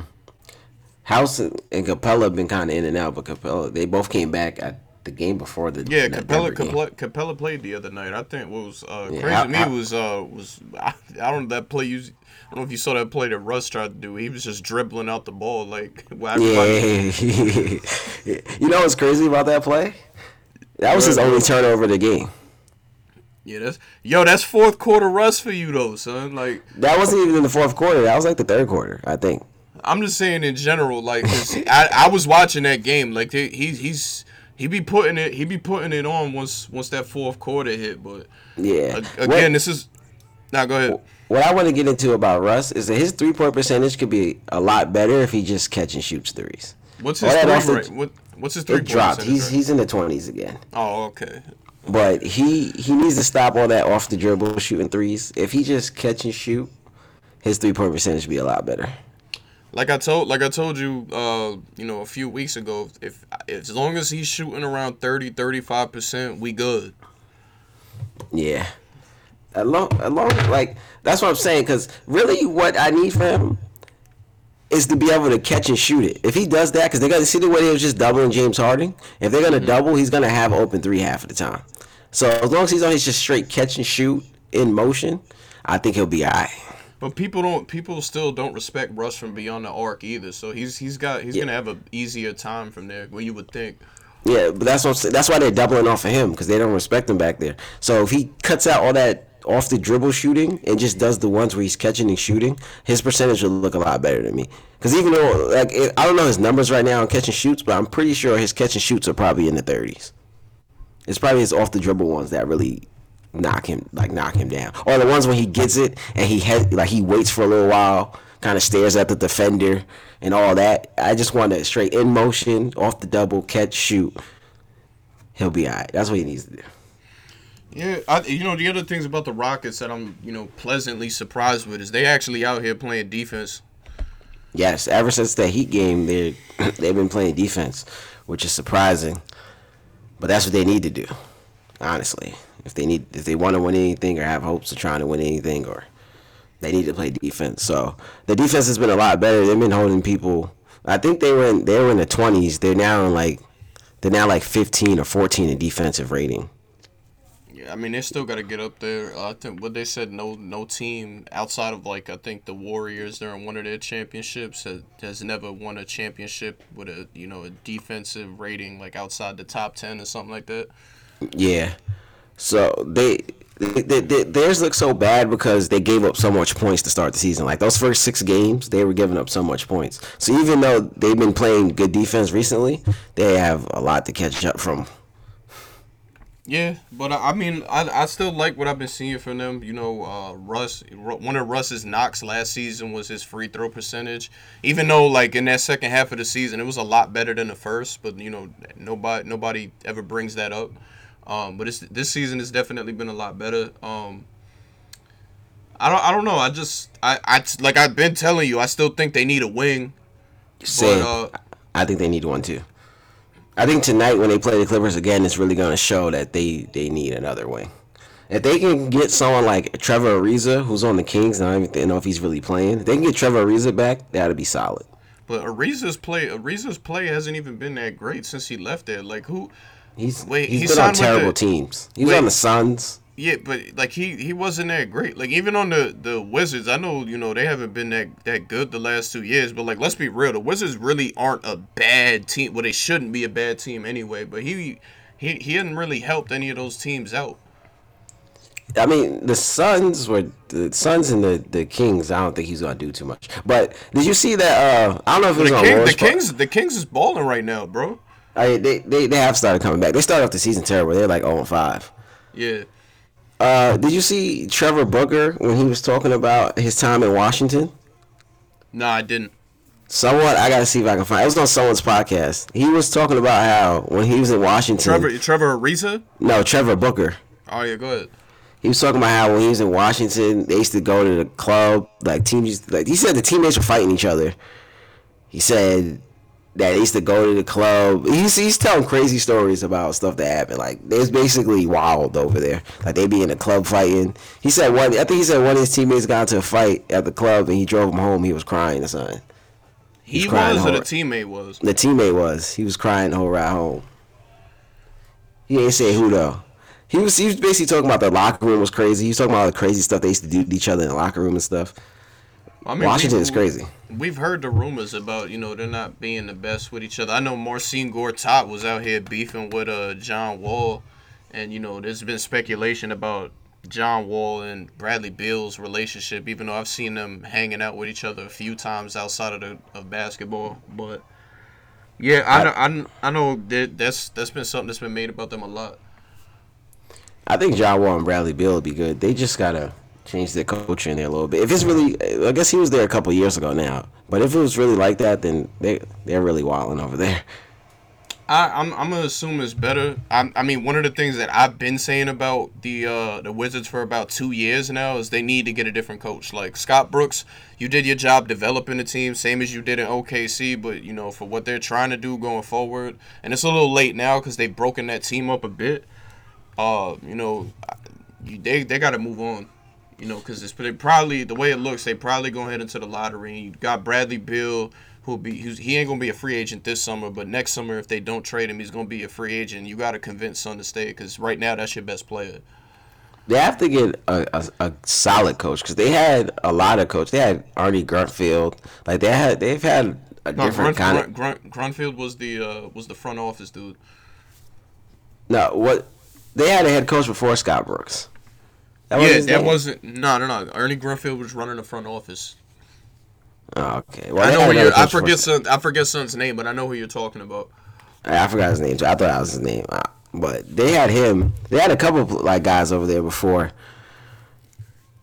House and, Capela have been kind of in and out, but Capela they both came back at the game before the Yeah, Capela, game. Capela Capela played the other night. I think what was uh, Yeah, crazy to me how- was uh was I, I don't know that play you I don't know if you saw that play that Russ tried to do. He was just dribbling out the ball like [LAUGHS] everybody, Yeah, [LAUGHS] you know what's crazy about that play? That was his only turnover of the game. yeah. That's yo, that's fourth quarter Russ for you though, son. Like That wasn't even in the fourth quarter. That was like the third quarter, I think. I'm just saying in general, like 'cause I, I was watching that game. Like they, he he's he be putting it he be putting it on once once that fourth quarter hit. But Yeah. a- again, this is now go ahead. What I want to get into about Russ is that his three point percentage could be a lot better if he just catch and shoots threes. What's his three rate? What what's his three It dropped. He's he's in the twenties again. Oh, okay. But he he needs to stop all that off the dribble shooting threes. If he just catch and shoot, his three point percentage would be a lot better. Like I told, like I told you, uh, you know, a few weeks ago, if as long as he's shooting around 30, 35 percent, we good. Yeah. Along, along, like that's what I'm saying. Because really, what I need for him is to be able to catch and shoot it. If he does that, because they're gonna see the way they was just doubling James Harden. If they're gonna mm-hmm. double, he's gonna have open three half of the time. So as long as he's on his just straight catch and shoot in motion, I think he'll be alright. But people don't, people still don't respect Russ from beyond the arc either. So he's he's got he's Yeah. gonna have a easier time from there. What you would think. Yeah, but that's what. That's why they're doubling off of him because they don't respect him back there. So if he cuts out all that off the dribble shooting and just does the ones where he's catching and shooting, his percentage will look a lot better to me. Because even though, like, it, I don't know his numbers right now on catch and shoots, but I'm pretty sure his catch and shoots are probably in the 30s. It's probably his off the dribble ones that really knock him, like, knock him down, or the ones when he gets it and he has, like, he waits for a little while, kind of stares at the defender and all that. I just want to straight in motion, off the double, catch, shoot. He'll be alright. That's what he needs to do. Yeah, I, you know the other things about the Rockets that I'm you know pleasantly surprised with is they actually out here playing defense. Yes, ever since that Heat game, they [CLEARS THROAT] they've been playing defense, which is surprising. But that's what they need to do, honestly. If they need, if they want to win anything or have hopes of trying to win anything, or they need to play defense. So the defense has been a lot better. They've been holding people. I think they were in, they were in the twenties. They're now in like they're now like fifteen or fourteen in defensive rating. I mean they still got to get up there. I think what they said, no no team outside of like I think the Warriors during one of their championships has, has never won a championship with a you know a defensive rating like outside the top ten or something like that. Yeah. So they, they theirs look so bad because they gave up so much points to start the season. Like those first six games, they were giving up so much points. So even though they've been playing good defense recently, they have a lot to catch up from. Yeah, but I, I mean, I, I still like what I've been seeing from them. You know, uh, Russ, one of Russ's knocks last season was his free throw percentage. Even though, like in that second half of the season, it was a lot better than the first. But you know, nobody nobody ever brings that up. Um, but it's, this season has definitely been a lot better. Um, I don't I don't know. I just I, I like I've been telling you, I still think they need a wing. Same. uh, I think they need one too. I think tonight when they play the Clippers again, it's really going to show that they they need another wing. If they can get someone like Trevor Ariza, who's on the Kings, and I don't even know if he's really playing. If they can get Trevor Ariza back, that'd be solid. But Ariza's play Ariza's play hasn't even been that great since he left there. Like who? He's Wait, he's he been on terrible the- teams. He was Wait. on the Suns. Yeah, but like he he wasn't that great. Like even on the the Wizards, I know you know they haven't been that that good the last two years. But like let's be real, the Wizards really aren't a bad team. Well, they shouldn't be a bad team anyway. But he he he hadn't really helped any of those teams out. I mean, the Suns were the Suns and the, the Kings. I don't think he's gonna do too much. But did you see that? Uh, I don't know if it was The, on King, the part- Kings the Kings is balling right now, bro. I, they, they they have started coming back. They started off the season terrible. They're like 0 5. Yeah. Uh, did you see Trevor Booker when he was talking about his time in Washington? No, I didn't. Someone I gotta see if I can find. It was on someone's podcast. He was talking about how when he was in Washington. Trevor Trevor Ariza. No, Trevor Booker. Oh yeah, go ahead. He was talking about how when he was in Washington, they used to go to the club. Like teams, used- like he said, the teammates were fighting each other. He said that used to go to the club. He's he's telling crazy stories about stuff that happened. Like it's basically wild over there. Like they be in the club fighting. He said one. I think he said one of his teammates got into a fight at the club and he drove him home. He was crying or something. He He's crying was or the teammate was. The teammate was. He was crying the whole ride home. He ain't say who though. He was he was basically talking about the locker room was crazy. He was talking about all the crazy stuff they used to do to each other in the locker room and stuff. I mean, Washington is crazy. We've heard the rumors about you know they're not being the best with each other. I know Marcin Gortat was out here beefing with uh John Wall, and you know there's been speculation about John Wall and Bradley Beal's relationship. Even though I've seen them hanging out with each other a few times outside of the of basketball, but yeah, I know, I, I know that that's that's been something that's been made about them a lot. I think John Wall and Bradley Beal would be good. They just gotta change their culture in there a little bit. If it's really, I guess he was there a couple years ago now. But if it was really like that, then they they're really wilding over there. I, I'm I'm gonna assume it's better. I, I mean, one of the things that I've been saying about the uh, the Wizards for about two years now is they need to get a different coach. Like Scott Brooks, you did your job developing the team, same as you did in OKC. But you know, for what they're trying to do going forward, and it's a little late now because they've broken that team up a bit. Uh, you know, you, they they got to move on. You know, because it's probably the way it looks, they probably gonna head into the lottery. You got Bradley Beal, who'll be he ain't gonna be a free agent this summer, but next summer if they don't trade him, he's gonna be a free agent. You got to convince Son to stay because right now that's your best player. They have to get a, a, a solid coach because they had a lot of coach. They had Ernie Grunfeld. Like they had, they've had a No, different Grunt, kind of. Grunt, Grunfeld was the uh, was the front office dude. No, what they had a head coach before Scott Brooks. That yeah, that name? wasn't no no no. Ernie Grunfeld was running the front office. Oh, okay. Well, I know who you I forget son I forget son's name, but I know who you're talking about. I forgot his name. I thought that was his name. Uh, But they had him. They had a couple like guys over there before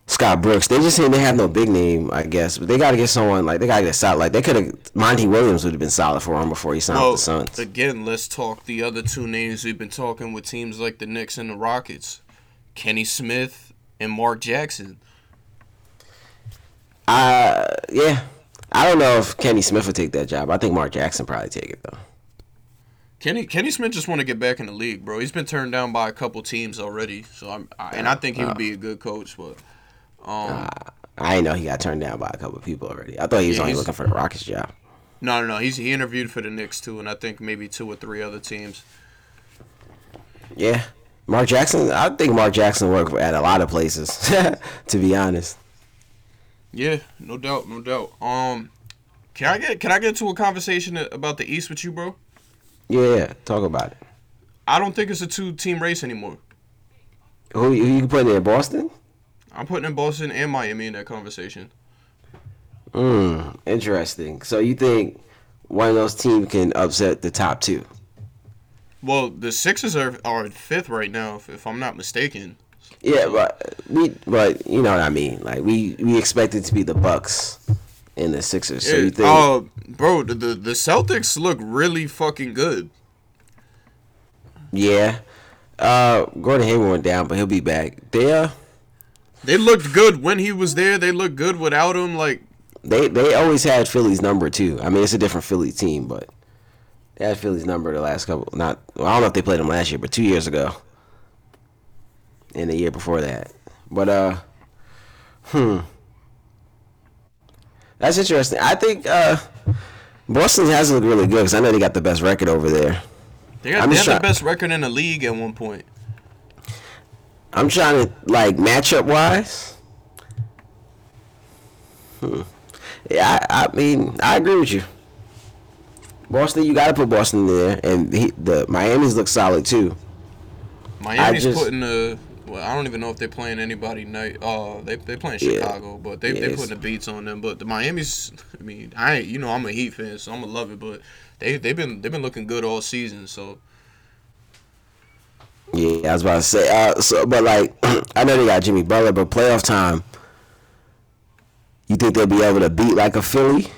Scott Brooks. They just saying they have no big name, I guess. But they got to get someone like they got to get solid. Like they could have Monty Williams would have been solid for him before he signed Well, with the Suns. again, let's talk the other two names we've been talking with teams like the Knicks and the Rockets, Kenny Smith and Mark Jackson. Uh, yeah. I don't know if Kenny Smith would take that job. I think Mark Jackson probably take it though. Kenny Kenny Smith just want to get back in the league, bro. He's been turned down by a couple teams already, so I'm I, and I think he would be a good coach, but um, I didn't know he got turned down by a couple people already. I thought he was Yeah, only looking for the Rockets job. no no no, he's he interviewed for the Knicks too, and I think maybe two or three other teams. Yeah. Mark Jackson, I think Mark Jackson worked at a lot of places, [LAUGHS] to be honest. Yeah, no doubt, no doubt. Um, can I get can I get to a conversation about the East with you, bro? Yeah, yeah, talk about it. I don't think it's a two team race anymore. Who, who you put in Boston? I'm putting in Boston and Miami in that conversation. Mm, interesting. So you think one of those teams can upset the top two? Well, the Sixers are are fifth right now, if, if I'm not mistaken. Yeah, but we, but you know what I mean. Like we, we expect it to be the Bucks and the Sixers. So you think? uh, bro, the, the Celtics look really fucking good. yeah. Uh, Gordon Hayward went down, but he'll be back. They, uh, They looked good when he was there. They look good without him. Like they, they always had Philly's number too. I mean, it's a different Philly team, but they had Philly's number the last couple. Not, well, I don't know if they played them last year, but two years ago, and the year before that. But uh, hmm, that's interesting. I think uh, Boston has looked really good because I know they got the best record over there. they got they had the best record in the league at one point. I'm trying to like matchup wise. Hmm. Yeah, I, I mean, I agree with you. Boston, you got to put Boston in there, and he, the Miami's look solid too. Miami's just- putting the. Well, I don't even know if they're playing anybody night. Uh, they they playing Yeah. Chicago, but they they putting the beats on them. But the Miami's. I mean, I you know I'm a Heat fan, so I'm gonna love it. But they they've been they've been looking good all season. So Yeah, I was about to say. Uh, so, but like, [CLEARS THROAT] I know they got Jimmy Butler, but playoff time, you think they'll be able to beat like a Philly?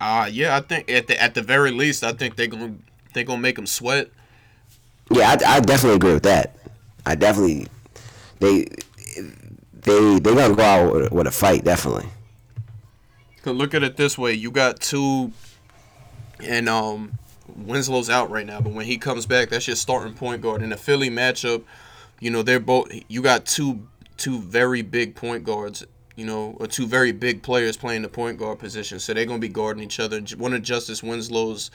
Uh yeah, I think at the at the very least, I think they gonna they gonna make them sweat. Yeah, I, I definitely agree with that. I definitely they they they gonna go out with, with a fight, definitely. Cause look at it this way: you got two and um, Winslow's out right now. But when he comes back, that's your starting point guard. In a Philly matchup, you know they're both. You got two two very big point guards. You know, or two very big players playing the point guard position, so they're gonna be guarding each other. One of Justise Winslow's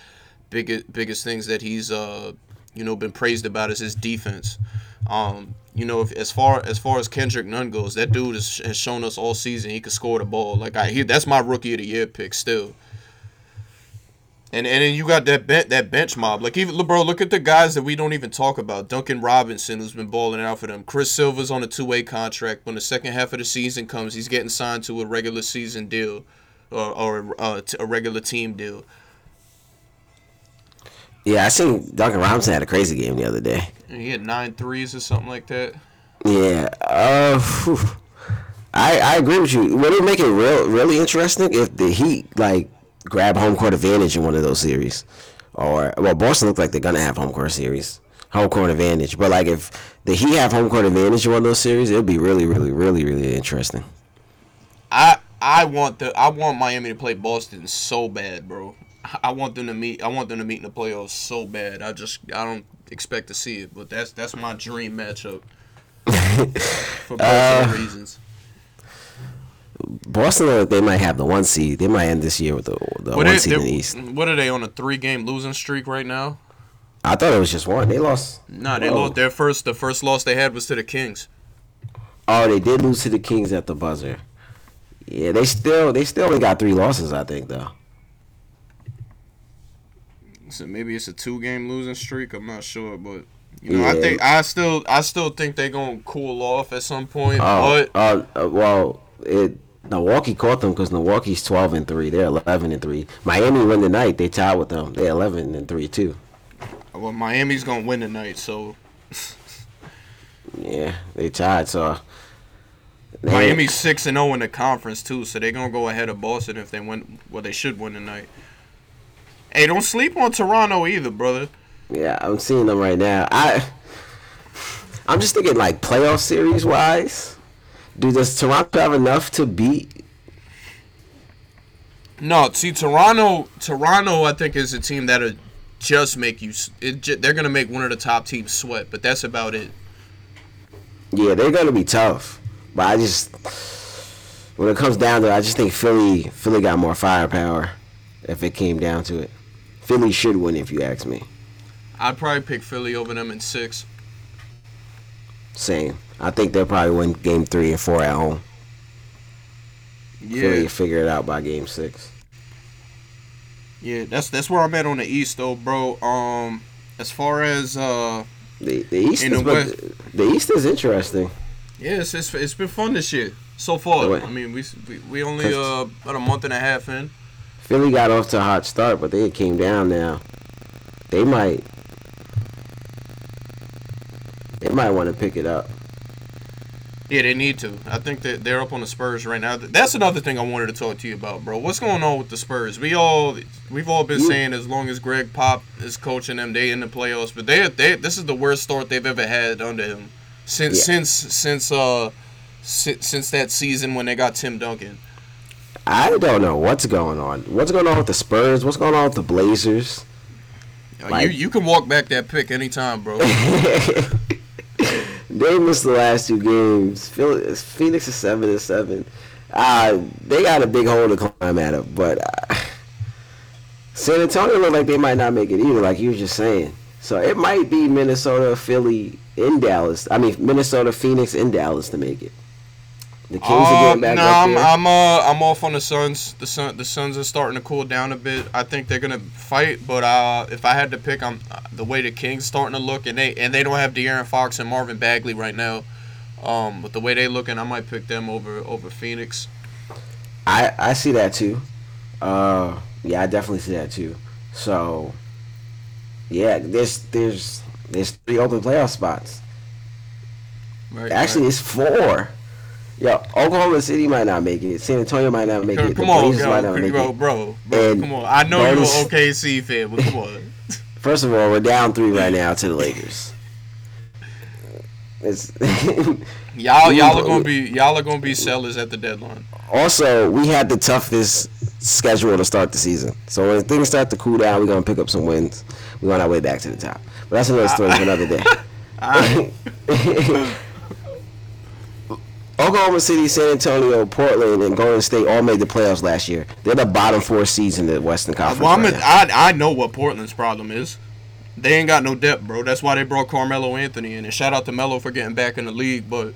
biggest biggest things that he's uh you know been praised about is his defense. Um, you know, if, as far as far as Kendrick Nunn goes, that dude has, has shown us all season he can score the ball. Like I, he, that's my rookie of the year pick still. And and then you got that ben- that bench mob. Like even bro, look at the guys that we don't even talk about. Duncan Robinson, who's been balling out for them. Chris Silva's on a two way contract. When the second half of the season comes, he's getting signed to a regular season deal, or or uh, a regular team deal. Yeah, I seen Duncan Robinson had a crazy game the other day. He had nine threes or something like that. Yeah. Uh, whew. I I agree with you. Would it make it real really interesting if the Heat like grab home court advantage in one of those series, or well, Boston look like they're gonna have home court series, home court advantage. But like if the Heat have home court advantage in one of those series, it'll be really, really, really, really interesting. I I want the I want Miami to play Boston so bad, bro. I want them to meet. I want them to meet in the playoffs so bad. I just I don't expect to see it, but that's that's my dream matchup [LAUGHS] for both uh, reasons. Boston, they might have the one seed. They might end this year with the, the one seed in the East. What are they on a three game losing streak right now? I thought it was just one. They lost. No, nah, they lost their first. The first loss they had was to the Kings. Oh, they did lose to the Kings at the buzzer. Yeah, they still they still only got three losses. I think though. So maybe it's a two game losing streak. I'm not sure, but you know, yeah. I think I still I still think they're gonna cool off at some point. Oh, but uh, uh, well, it Milwaukee caught them because Milwaukee's twelve and three. They're eleven and three. Miami win the night. They tied with them. They're eleven and three too. Well, Miami's gonna win tonight, so. [LAUGHS] yeah, they tied. So. They Miami's six and 0 in the conference too, so they're gonna go ahead of Boston if they win. Well, they should win tonight. Hey, don't sleep on Toronto either, brother. Yeah, I'm seeing them right now. I. I'm just thinking like playoff series wise do does Toronto have enough to beat? No, see, Toronto. Toronto, I think, is a team that'll just make you. It, they're gonna make one of the top teams sweat, but that's about it. Yeah, they're gonna be tough, but I just when it comes down to it, I just think Philly Philly got more firepower. If it came down to it, Philly should win if you ask me. I'd probably pick Philly over them in six. Same. I think they'll probably win game three and four at home. Yeah. Philly figure it out by game six. Yeah, that's that's where I'm at on the East though, bro. Um, as far as uh, the the East is the, the, East is interesting. Yeah, it's, it's, it's been fun this year so far. I mean, we we, we only uh about a month and a half in. Philly got off to a hot start, but they came down now. They might they might want to pick it up. Yeah, they need to. I think that they're up on the Spurs right now. That's another thing I wanted to talk to you about, bro. What's going on with the Spurs? We all we've all been saying as long as Gregg Pop is coaching them, they in the playoffs. But they they this is the worst start they've ever had under him since yeah. since since uh since, since that season when they got Tim Duncan. I don't know what's going on. What's going on with the Spurs? What's going on with the Blazers? Like, you you can walk back that pick anytime, bro. [LAUGHS] They missed the last two games. Phoenix is seven and seven. Uh, they got a big hole to climb out of, but uh, San Antonio looked like they might not make it either, like you were just saying. So it might be Minnesota, Philly, in Dallas. I mean Minnesota, Phoenix, in Dallas to make it. The Kings uh, are getting back no, I'm, I'm uh I'm off on the Suns. The Sun the Suns are starting to cool down a bit. I think they're gonna fight, but uh if I had to pick, I'm the way the Kings starting to look, and they and they don't have De'Aaron Fox and Marvin Bagley right now. Um, but the way they looking, I might pick them over over Phoenix. I I see that too. Uh, yeah, I definitely see that too. So, yeah, there's there's there's three open playoff spots. Right, Actually, right. it's four. Yo, Oklahoma City might not make it. San Antonio might not make it. Come on, yo, might not make bro, it. bro, bro, come on. I know you're an OKC fan, but come on. [LAUGHS] First of all, we're down three right now to the Lakers. It's [LAUGHS] Y'all [LAUGHS] y'all are gonna be y'all are gonna be sellers at the deadline. Also, we had the toughest schedule to start the season. So when things start to cool down, we're gonna pick up some wins. We're on our way back to the top. But that's another story for another day. Oklahoma City, San Antonio, Portland, and Golden State all made the playoffs last year. They're the bottom four seeds in the Western Conference. Well, I'm right a. I I know what Portland's problem is. They ain't got no depth, bro. That's why they brought Carmelo Anthony in. And shout out to Melo for getting back in the league, but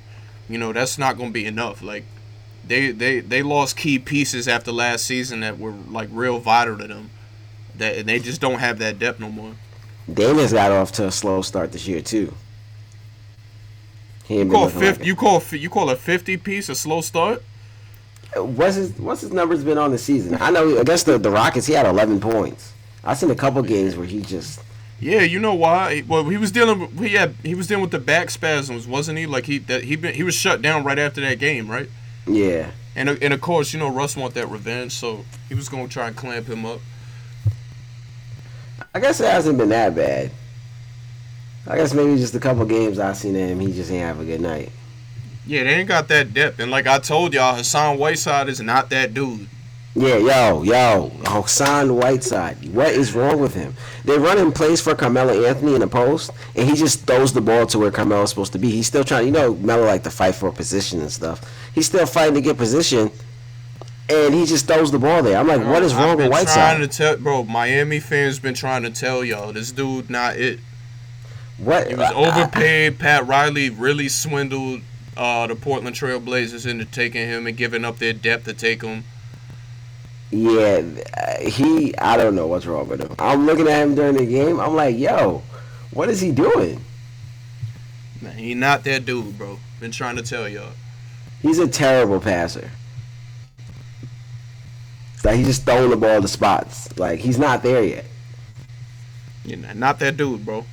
you know that's not gonna be enough. Like they they they lost key pieces after last season that were like real vital to them. That and they just don't have that depth no more. Damian's got off to a slow start this year too. He You call fifty. like You call you call a fifty piece a slow start? What's his What's his numbers been on the season? I know against the the Rockets, he had 11 points. I seen a couple games where he just Yeah, you know why? Well, he was dealing. With, he had he was dealing with the back spasms, wasn't he? Like he that he been he was shut down right after that game, right? yeah. And and of course, you know Russ want that revenge, so he was gonna try and clamp him up. I guess it hasn't been that bad. I guess maybe just a couple games I seen him, he just ain't have a good night. Yeah, they ain't got that depth, and like I told y'all, Hassan Whiteside is not that dude. Yeah, yo, yo, Hassan Whiteside. What is wrong with him? They're running plays for Carmelo Anthony in the post, and he just throws the ball to where Carmelo's supposed to be. He's still trying. You know, Melo like to fight for position and stuff. He's still fighting to get position, and he just throws the ball there. I'm like, what is wrong with Trying Whiteside? to tell, bro, Miami fans been trying to tell y'all this dude not it. What? He was overpaid. Pat Riley really swindled uh, the Portland Trail Blazers into taking him and giving up their depth to take him. Yeah, uh, he. I don't know what's wrong with him. I'm looking at him during the game. I'm like, yo, what is he doing? Man, he not that dude, bro. Been trying to tell y'all. He's a terrible passer. Like he's just throwing the ball to spots. Like he's not there yet. You know, not that dude, bro.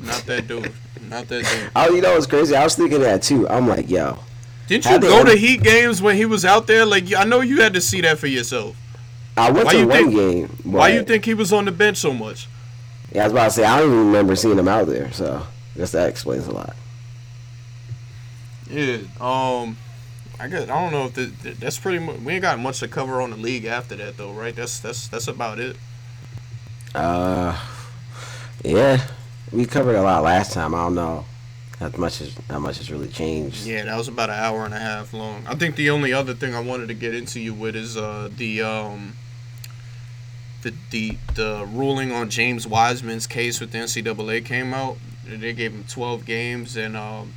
Not that dude. not that dude. Oh, you know what's crazy? I was thinking that too. I'm like, yo, Didn't you go to Heat games when he was out there? Like I know you had to see that for yourself. I went Why to one think- game. Why you think he was on the bench so much? Yeah, I was about to say I don't even remember seeing him out there. So I guess that explains a lot. Yeah. Um. I guess I don't know if the, that's pretty much. We ain't got much to cover on the league after that though, right? That's that's that's about it. Uh, yeah, we covered a lot last time. I don't know how much has how much has really changed. Yeah, that was about an hour and a half long. I think the only other thing I wanted to get into you with is uh the um the the the ruling on James Wiseman's case with the NCAA came out. They gave him 12 games and um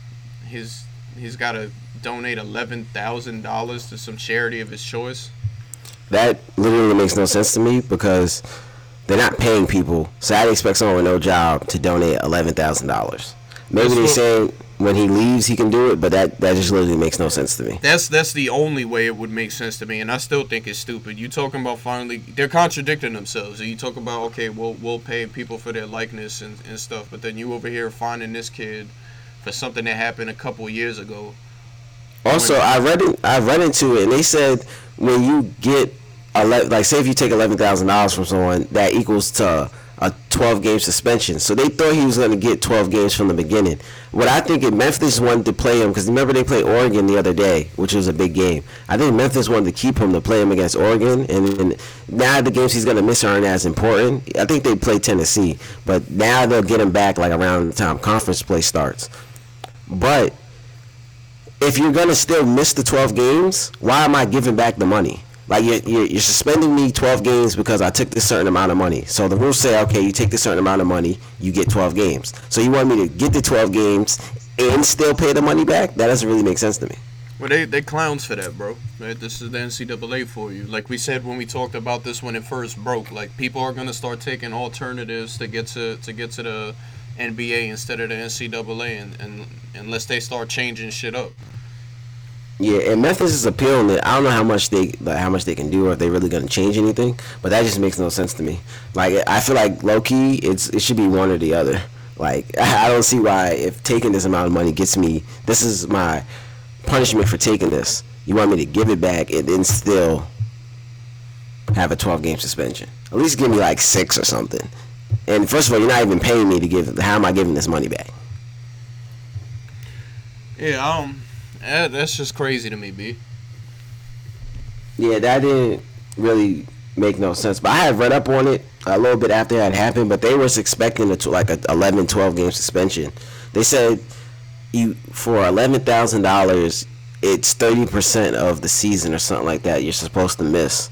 his he's got to donate eleven thousand dollars to some charity of his choice. That literally makes no sense to me because they're not paying people. So I'd expect someone with no job to donate eleven thousand dollars. Maybe That's they're what- saying when he leaves he can do it, but that that just literally makes no sense to me. That's that's the only way it would make sense to me, and I still think it's stupid. You talking about finally they're contradicting themselves. You talk about okay, we'll we'll pay people for their likeness and, and stuff, but then you over here finding this kid for something that happened a couple years ago. Also, I read it. I read into it, and they said when you get like say if you take eleven thousand dollars from someone, that equals to a twelve game suspension. So they thought he was going to get twelve games from the beginning. What I think it Memphis wanted to play him because remember they played Oregon the other day, which was a big game. I think Memphis wanted to keep him to play him against Oregon, and, and now the games he's going to miss aren't as important. I think they play Tennessee, but now they'll get him back like around the time conference play starts. But if you're gonna still miss the 12 games, why am I giving back the money? Like you're, you're, you're suspending me 12 games because I took this certain amount of money. So the rules say, okay, you take this certain amount of money, you get 12 games. So you want me to get the 12 games and still pay the money back? That doesn't really make sense to me. Well, they they clowns for that, bro. Right? This is the NCAA for you. Like we said when we talked about this when it first broke. Like people are gonna start taking alternatives to get to to get to the NBA instead of the NCAA, and, and unless they start changing shit up. Yeah, and Memphis is appealing it. I don't know how much they like, how much they can do or if they're really going to change anything, but that just makes no sense to me. Like I feel like low key, it's it should be one or the other. Like [LAUGHS] I don't see why if taking this amount of money gets me this is my punishment for taking this. You want me to give it back and then still have a 12 game suspension? At least give me like six or something. And first of all, you're not even paying me to give. How am I giving this money back? Yeah, um, Eh, that's just crazy to me, b. Yeah, that didn't really make no sense. But I had read up on it a little bit after that happened, but they was expecting a, like a 11, 12 game suspension. They said you for eleven thousand dollars, it's thirty percent of the season or something like that. You're supposed to miss.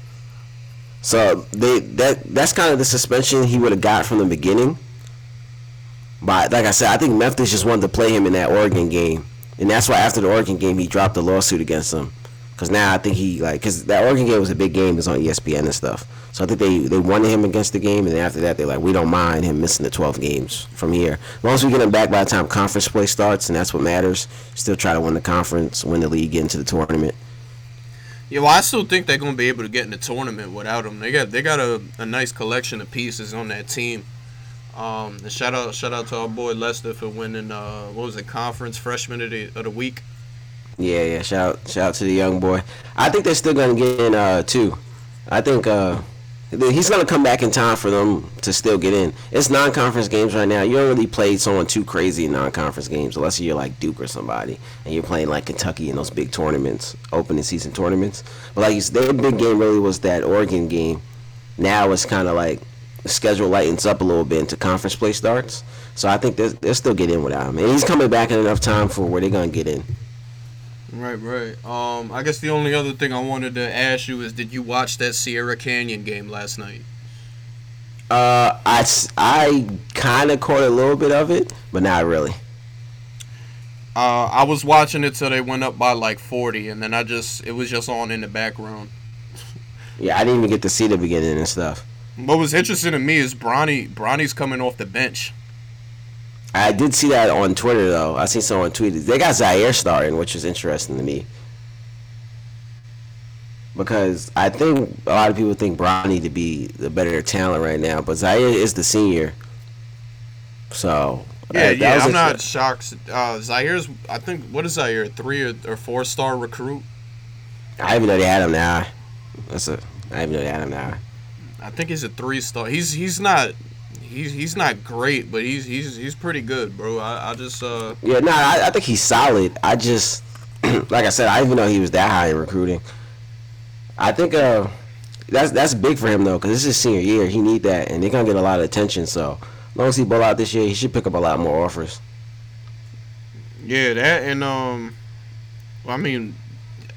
So they that that's kind of the suspension he would have got from the beginning. But like I said, I think Memphis just wanted to play him in that Oregon game, and that's why after the Oregon game he dropped the lawsuit against them. Cause now I think he like, cause that Oregon game was a big game. It was on ESPN and stuff. So I think they they wanted him against the game, and then after that they're like, we don't mind him missing the 12 games from here, as long as we get him back by the time conference play starts, and that's what matters. Still try to win the conference, win the league, get into the tournament. Yeah, well, I still think they're gonna be able to get in the tournament without him. They got they got a, a nice collection of pieces on that team. Um, and shout out shout out to our boy Lester for winning uh what was it conference freshman of the of the week. Yeah, yeah. Shout shout out to the young boy. I think they're still gonna get in uh two. I think uh he's gonna come back in time for them to still get in. It's non-conference games right now. You don't really play someone too crazy in non-conference games unless you're like Duke or somebody, and you're playing like Kentucky in those big tournaments, opening season tournaments. But like their big game really was that Oregon game. Now it's kind of like the schedule lightens up a little bit into conference play starts. So I think they'll still get in without him, and he's coming back in enough time for where they're gonna get in. Right, right. Um, I guess the only other thing I wanted to ask you is, did you watch that Sierra Canyon game last night? Uh, I, I kind of caught a little bit of it, but not really. Uh, I was watching it till they went up by like forty, and then I just it was just on in the background. Yeah, I didn't even get to see the beginning and stuff. What was interesting to me is Bronny. Bronny's coming off the bench. I did see that on Twitter though. I seen someone tweeted they got Zaire starting, which is interesting to me. Because I think a lot of people think Bronny to be the better talent right now, but Zaire is the senior. So yeah, yeah, I'm not shocked. Uh, Zaire's, I think, what is Zaire? Three or, or four star recruit? I even know they had him now. That's a. I even know they had him now. I think he's a three star. He's he's not he's he's not great, but he's he's he's pretty good, bro. I, I just uh yeah, no, nah, I, I think he's solid. I just [CLEARS THROAT] like I said, I didn't even know he was that high in recruiting. I think uh that's that's big for him though, because this is his senior year. He need that, and they're gonna get a lot of attention. So as long as he ball out this year, he should pick up a lot more offers. Yeah, that and um, well, I mean,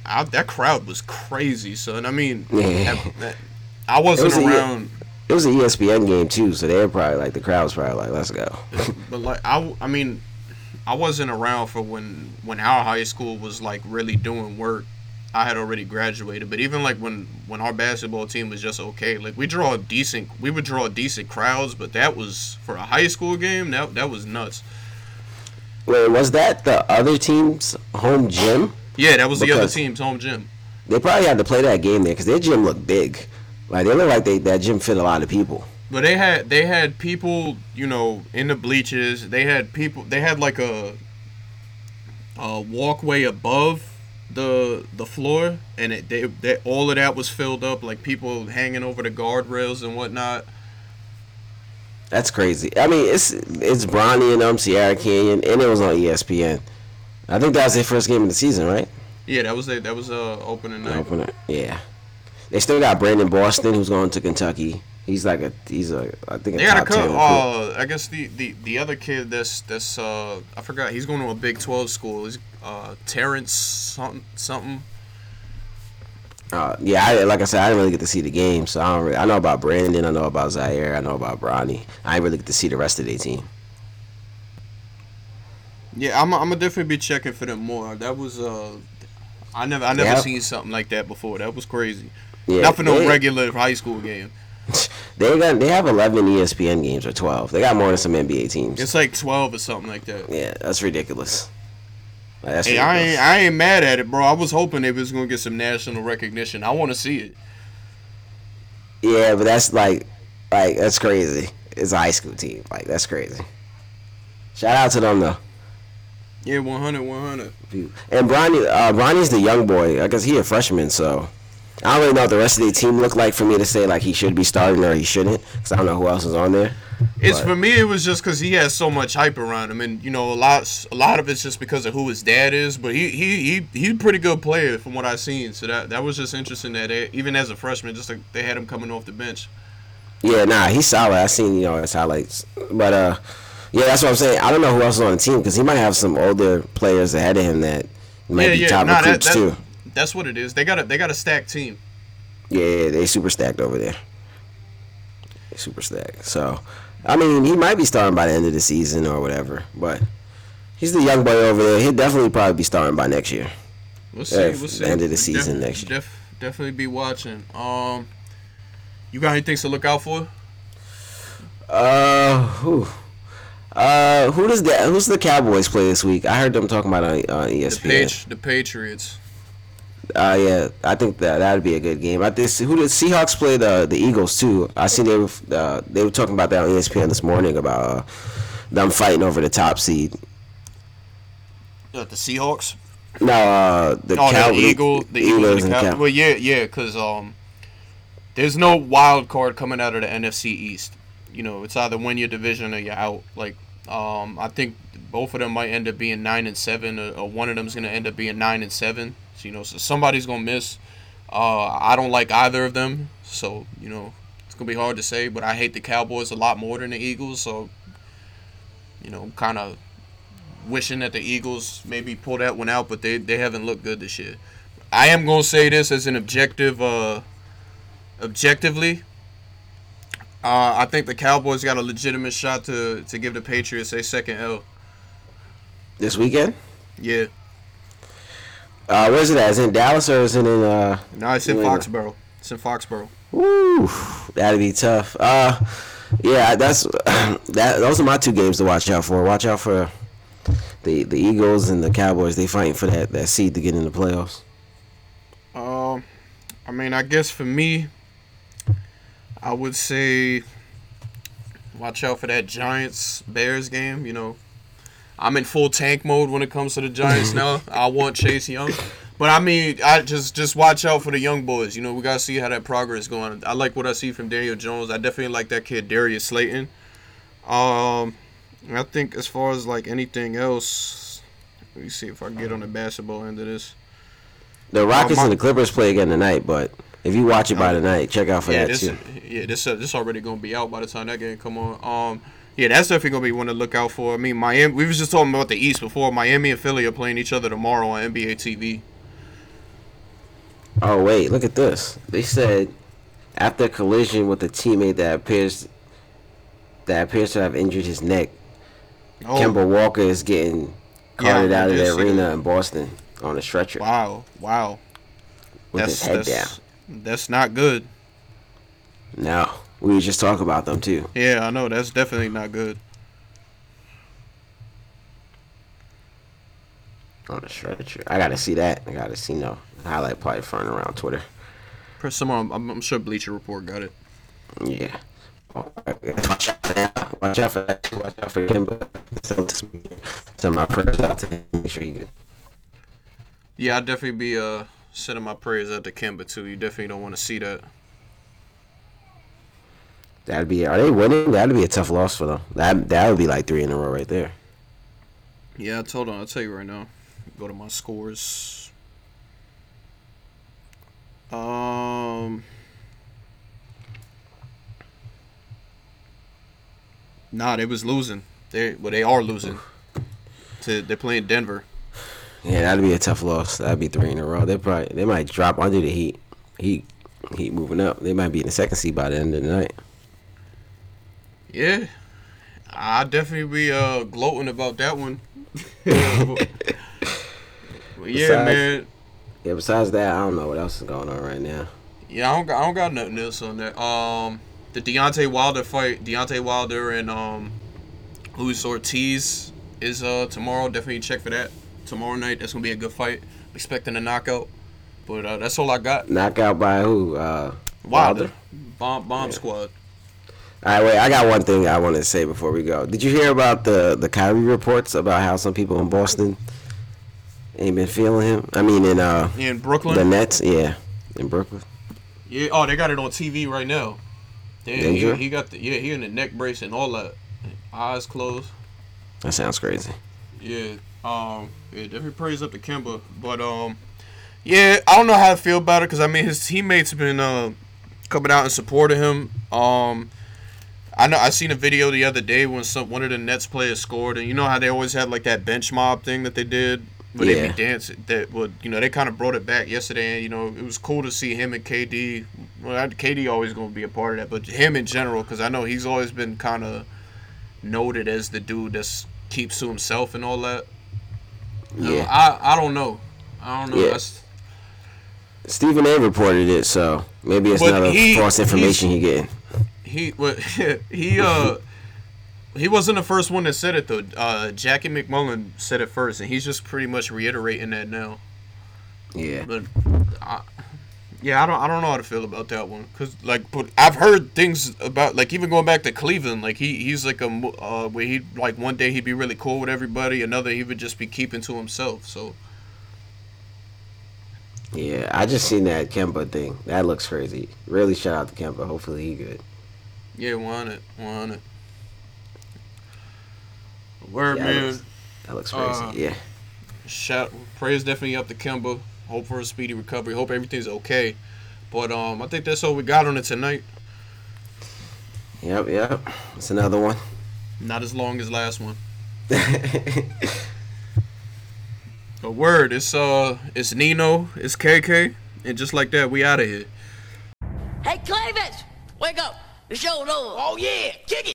I, that crowd was crazy, son. I mean, [LAUGHS] yeah. I wasn't was around. It was an ESPN game too, so they were probably like the crowd was probably like, "Let's go." but like I, I mean, I wasn't around for when when our high school was like really doing work. I had already graduated, but even like when when our basketball team was just okay, like we draw a decent, we would draw decent crowds, but that was for a high school game. That that was nuts. Wait, was that the other team's home gym? Yeah, that was because the other team's home gym. They probably had to play that game there because their gym looked big. Like they look like they that gym fit a lot of people. But they had they had people, you know, in the bleachers. They had people. They had like a a walkway above the the floor, and it they, they all of that was filled up, like people hanging over the guardrails and whatnot. That's crazy. I mean, it's it's Bronny and um Sierra Canyon, and it was on ESPN. I think that was their first game of the season, right? Yeah, that was a, that was uh opening night. Opener, yeah. They still got Brandon Boston, who's going to Kentucky. He's like a he's a I think a they got a co- uh, I guess the, the the other kid that's that's uh I forgot he's going to a Big Twelve school. He's uh Terrence something something. Uh, yeah, I, like I said, I didn't really get to see the game, so I don't. Really, I know about Brandon, I know about Zaire, I know about Bronny. I didn't really get to see the rest of their team. Yeah, I'm. I'm gonna definitely be checking for them more. That was uh, I never I never yeah. seen something like that before. That was crazy. Yeah, Not for no they, regular high school game. [LAUGHS] They got they have eleven ESPN games or twelve. They got more than some NBA teams. It's like twelve or something like that. Yeah, that's ridiculous. That's hey, ridiculous. I ain't I ain't mad at it, bro. I was hoping they was gonna get some national recognition. I want to see it. Yeah, but that's like, like that's crazy. It's a high school team. Like that's crazy. Shout out to them though. Yeah, 100, 100. And Bronny, uh, Bronny's the young boy. I guess he a freshman, so I don't really know what the rest of the team look like for me to say like he should be starting or he shouldn't, because I don't know who else is on there. It's But- for me. It was just because he has so much hype around him, and you know, a lot, a lot of it's just because of who his dad is. But he, he, he, he's a pretty good player from what I've seen. So that that was just interesting that they, even as a freshman, just like they had him coming off the bench. Yeah, nah, he's solid. I seen you know his highlights, but uh, yeah, that's what I'm saying. I don't know who else is on the team because he might have some older players ahead of him that might yeah, be yeah, top nah, that, recruits that, too. That's what it is. They got a they got a stacked team. Yeah, they super stacked over there. They super stacked. So, I mean, he might be starting by the end of the season or whatever, but he's the young boy over there. He'll definitely probably be starting by next year. We'll see. Yeah, we'll see. end of the Def- season next year. Def, definitely be watching. Um, you got any things to look out for? Uh, who? Uh, who does that? Who's the Cowboys play this week? I heard them talking about on, on E The ESPN. the Patriots. Uh, yeah, I think that that'd be a good game. I think who the Seahawks play the the Eagles too. I seen they were uh, they were talking about that on ESPN this morning about uh, them fighting over the top seed. The Seahawks. No, uh, the Oh, Cow- the Eagle, the Eagles, and the Cow- Cow- Well, yeah, yeah, because um, there's no wild card coming out of the NFC East. You know, it's either win your division or you're out. Like, um, I think both of them might end up being nine and seven, or, or one of them's gonna end up being nine and seven. So you know, so somebody's gonna miss. Uh, I don't like either of them, so you know, it's gonna be hard to say. But I hate the Cowboys a lot more than the Eagles, so you know, kind of wishing that the Eagles maybe pull that one out, but they, they haven't looked good this year. I am gonna say this as an objective, uh, objectively. Uh, I think the Cowboys got a legitimate shot to to give the Patriots a second L. this weekend. Yeah, Uh, where's it at? Is it in Dallas or is it in uh? no, it's in Foxborough. It's in Foxborough. Woo, that'd be tough. Uh, yeah, that's [CLEARS THROAT] that. Those are my two games to watch out for. Watch out for the the Eagles and the Cowboys. They fighting for that that seed to get in the playoffs. Um, I mean, I guess for me, I would say watch out for that Giants Bears game. You know, I'm in full tank mode when it comes to the Giants [LAUGHS] now. I want Chase Young, but I mean, I just just watch out for the young boys. You know, we gotta see how that progress going. I like what I see from Daniel Jones. I definitely like that kid Darius Slayton. Um, I think as far as like anything else, let me see if I can get on the basketball end of this. The Rockets my- and the Clippers play again tonight, but if you watch it by tonight, check out for yeah, that this, too. yeah, this uh, this already gonna be out by the time that game come on. Um, yeah, that's definitely gonna be one to look out for. I mean, Miami. We was just talking about the East before. Miami and Philly are playing each other tomorrow on NBA TV. Oh wait, look at this. They said after a collision with a teammate that appears that appears to have injured his neck, Oh, Kemba Walker is getting carted I out of the arena in Boston on a stretcher wow, wow, with that's his head that's that's not good. down. No, we just talk about them too. Yeah, I know that's definitely not good. On a stretcher. I gotta see that. I gotta see no highlight probably flying around Twitter. Press someone. I'm, I'm sure Bleacher Report got it. Yeah. Watch out for that. Watch out for that. Watch out for Kemba. Send my prayers out to him. Make sure you good. Yeah, I'd definitely be uh sending my prayers out to Kemba too. You definitely don't want to see that. That'd be. Are they winning? That'd be a tough loss for them. That that would be like three in a row right there. Yeah, I told on. I'll tell you right now. Go to my scores. Um. Nah, they was losing. They well, they are losing. To they're playing Denver. Yeah, that'd be a tough loss. That'd be three in a row. They probably they might drop under the Heat. Heat Heat moving up. They might be in the second seed by the end of the night. Yeah, I definitely be uh gloating about that one. [LAUGHS] But yeah, Besides- man. Yeah. Besides that, I don't know what else is going on right now. Yeah, I don't, got, I don't got nothing else on that. Um, the Deontay Wilder fight, Deontay Wilder and um, Luis Ortiz is uh tomorrow. Definitely check for that tomorrow night. That's gonna be a good fight. Expecting a knockout, but uh, that's all I got. Knockout by who? Uh, Wilder, bomb bomb squad. All right, wait. I got one thing I want to say before we go. Did you hear about the the Kyrie reports about how some people in Boston ain't been feeling him? I mean, in uh In Brooklyn, the Nets. Yeah, in Brooklyn? Yeah. Oh, they got it on TV right now. Damn, he, he got the yeah. He in the neck brace and all that. Eyes closed. That sounds crazy. Yeah. Um. Yeah. Definitely praise up to Kemba, but um. Yeah, I don't know how to feel about it because I mean his teammates have been uh, coming out and supporting him. Um. I know I seen a video the other day when some one of the Nets players scored, and you know how they always had like that bench mob thing that they did, where they Yeah. be dancing. That would you know they kind of brought it back yesterday, and you know it was cool to see him and KD. Well, KD always going to be a part of that, but him in general, because I know he's always been kind of noted as the dude that keeps to himself and all that. Yeah. I I don't know. I don't know. Yeah. That's- Stephen A. reported it, so maybe it's not a he- false information he getting. He what [LAUGHS] he uh he wasn't the first one that said it though. Uh, Jackie MacMullan said it first, and he's just pretty much reiterating that now. Yeah. But I, yeah, I don't I don't know how to feel about that one because like but I've heard things about like even going back to Cleveland, like he he's like a uh where he like one day he'd be really cool with everybody, another he would just be keeping to himself. So Yeah, I just seen that Kemba thing. That looks crazy. Really shout out to Kemba. Hopefully he good. Yeah, want it, want it. Word Yeah, that man. looks, that looks crazy. Uh, yeah. shout prayers definitely up to Kemba. Hope for a speedy recovery. Hope everything's okay. But um, I think that's all we got on it tonight. Yep, yep. It's another one. Not as long as last one. [LAUGHS] A word. It's uh, it's Nino. It's KK, and just like that, we out of here. Hey, Clavis! Wake up! The show's over. Oh, yeah! Kick it!